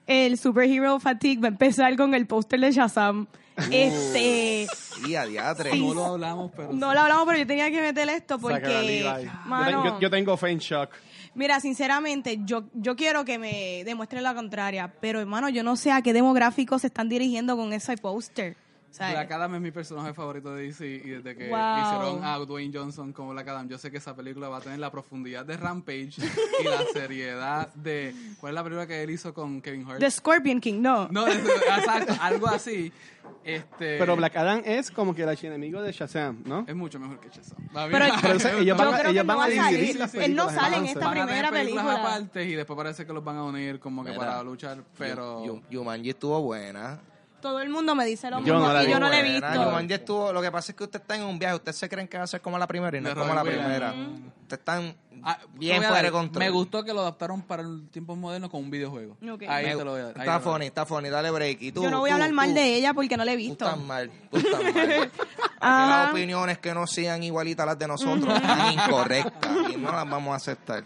Speaker 3: el superhero fatigue va a empezar con el póster de Shazam. Este,
Speaker 1: Y a diatre.
Speaker 2: No lo hablamos, pero...
Speaker 3: no lo hablamos, pero yo tenía que meter esto porque,
Speaker 4: Yo te-
Speaker 3: mano,
Speaker 4: yo, yo tengo fe en shock.
Speaker 3: mira, sinceramente, yo, yo quiero que me demuestren la contraria, pero hermano, yo no sé a qué demográficos se están dirigiendo con ese póster.
Speaker 2: Black Adam es mi personaje favorito de DC y desde que
Speaker 3: Wow.
Speaker 2: hicieron a Dwayne Johnson como Black Adam, yo sé que esa película va a tener la profundidad de Rampage y la [laughs] seriedad de... ¿Cuál es la película que él hizo con Kevin Hart?
Speaker 3: The Scorpion King, no.
Speaker 2: No, es- exacto, algo así. Este,
Speaker 4: Pero Black Adam es como que el archienemigo de Shazam, ¿no?
Speaker 2: es mucho mejor que Shazam. Va
Speaker 3: Pero.
Speaker 4: Pero ellos van a- ellos
Speaker 3: no
Speaker 4: van a
Speaker 3: va
Speaker 4: dividir
Speaker 3: salir.
Speaker 4: las
Speaker 3: Él no sale en esta
Speaker 2: Van a tener
Speaker 3: primera
Speaker 2: películas
Speaker 3: película.
Speaker 2: aparte y después parece que los van a unir como que
Speaker 1: Mira.
Speaker 2: para luchar, pero...
Speaker 1: Yu- Yumanji estuvo buena.
Speaker 3: Todo el mundo me dice lo
Speaker 4: Yo
Speaker 3: mismo
Speaker 4: no la
Speaker 3: y
Speaker 4: vi.
Speaker 3: yo no la he visto.
Speaker 1: Estuvo, lo que pasa es que usted está en un viaje, ustedes se creen que va a ser como la primera y no es como la primera.
Speaker 2: Williams.
Speaker 1: Ustedes están
Speaker 2: Ah,
Speaker 1: bien fuera de control.
Speaker 2: Me gustó que lo adaptaron para el tiempo moderno con un videojuego.
Speaker 3: Ok.
Speaker 2: Ahí
Speaker 1: Me-
Speaker 2: te lo voy a ahí
Speaker 1: Está funny, está funny, dale break. Y tú,
Speaker 3: Yo no voy a
Speaker 1: tú,
Speaker 3: hablar mal
Speaker 1: tú,
Speaker 3: de ella porque no la he
Speaker 1: Tú
Speaker 3: visto.
Speaker 1: estás mal, tú estás mal. [laughs]
Speaker 3: Ajá.
Speaker 1: las opiniones que no sean igualitas a las de nosotros están incorrectas y no las vamos a aceptar.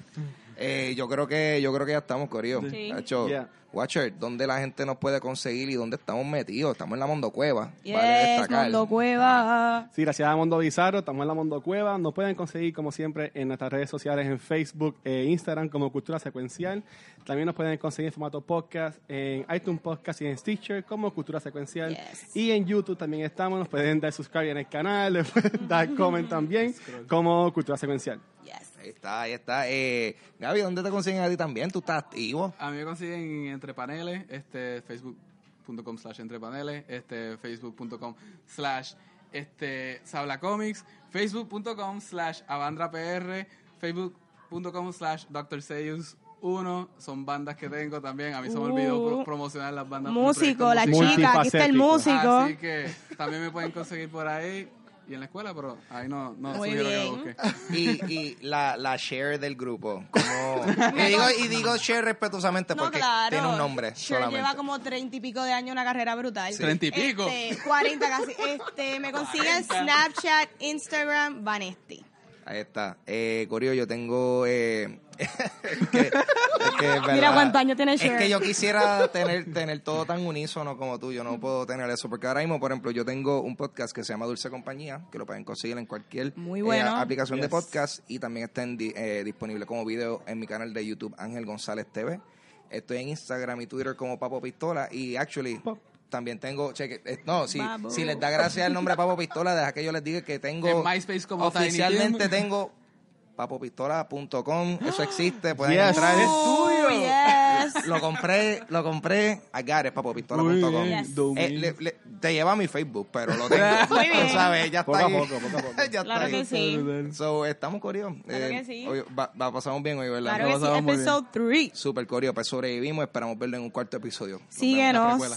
Speaker 1: Eh, yo creo que yo creo que ya estamos, Corillo.
Speaker 3: Sí.
Speaker 1: Hacho,
Speaker 4: Yeah.
Speaker 1: Watcher, ¿dónde la gente nos puede conseguir y dónde estamos metidos? Estamos en la Mondo Cueva.
Speaker 3: Yes,
Speaker 1: vale destacar.
Speaker 3: Mondo Cueva.
Speaker 4: Sí, gracias a Mundo Bizarro, estamos en la Mundo Cueva. Nos pueden conseguir, como siempre, en nuestras redes sociales, en Facebook e Instagram, como Cultura Secuencial. También nos pueden conseguir en formato podcast, en iTunes Podcast y en Stitcher, como Cultura Secuencial.
Speaker 3: Yes.
Speaker 4: Y en YouTube también estamos. Nos pueden dar subscribe en el canal, [laughs] le pueden dar [laughs] comment también, como Cultura Secuencial.
Speaker 3: Yes.
Speaker 1: Ahí está, ahí está. Eh, Gaby, ¿dónde te consiguen a ti también? ¿Tú estás activo?
Speaker 2: A mí me consiguen entre paneles, este, facebook.com slash entre paneles, este, facebook.com slash este, Sabla Comics, facebook.com slash Avandra PR, facebook.com slash Dr. Seuss 1, son bandas que tengo también, a mí se me olvidó
Speaker 3: Uh.
Speaker 2: pro- promocionar las bandas.
Speaker 3: Músico, la chica, aquí está el músico.
Speaker 2: Así que también me pueden conseguir por ahí y en la escuela, pero ahí no, no
Speaker 3: Muy
Speaker 2: subieron que
Speaker 3: bien.
Speaker 2: busqué. [laughs]
Speaker 1: Y, y la, la share del grupo. Como, [laughs] y, digo, y digo share respetuosamente
Speaker 3: No,
Speaker 1: porque
Speaker 3: claro.
Speaker 1: tiene un nombre
Speaker 3: Cher
Speaker 1: solamente.
Speaker 3: lleva como treinta y pico de años una carrera brutal.
Speaker 1: Sí.
Speaker 2: ¿Treinta y pico?
Speaker 3: Este, 40 casi. Este, me consiguen Snapchat, Instagram, Vanesti.
Speaker 1: Ahí está. Eh, Corio, yo tengo... Eh, [laughs] es que- es que,
Speaker 3: Mira cuántos años tiene
Speaker 1: Es que yo quisiera tener, tener todo tan unísono como tú. Yo no puedo tener eso. Porque ahora mismo, por ejemplo, yo tengo un podcast que se llama Dulce Compañía, que lo pueden conseguir en cualquier
Speaker 3: Muy
Speaker 1: eh, aplicación de podcast y también está en eh, disponible como video en mi canal de YouTube, Ángel González TV. Estoy en Instagram y Twitter como Papo Pistola y actually
Speaker 4: Pop.
Speaker 1: También tengo, cheque, eh, no, si, si les da gracia el nombre Papo Pistola, deja que yo les diga que tengo
Speaker 2: En MySpace como
Speaker 1: oficialmente tengo papopistola.com, eso existe, pueden
Speaker 4: Yes.
Speaker 1: entrar.
Speaker 3: Oh, yes.
Speaker 1: Lo compré, lo compré, I got it, papopistola.com.
Speaker 3: Yes.
Speaker 1: Eh, le- le- te lleva a mi Facebook, pero lo tengo. [laughs]
Speaker 3: Muy bien.
Speaker 1: Tú sabes, ya
Speaker 4: Poco
Speaker 1: está
Speaker 4: a
Speaker 1: ahí.
Speaker 4: poco, poco a poco. [laughs]
Speaker 1: ya está
Speaker 3: Claro
Speaker 1: ahí.
Speaker 3: que sí.
Speaker 1: So, estamos corio.
Speaker 3: Claro que sí.
Speaker 1: Hoy, va, va- pasamos bien hoy, ¿verdad?
Speaker 3: Claro que sí.
Speaker 2: pasamos muy bien.
Speaker 3: Episode 3.
Speaker 1: Super corio, pues sobrevivimos, esperamos verlo en un cuarto episodio. Nos vemos.
Speaker 3: Síguenos.
Speaker 2: Precuela.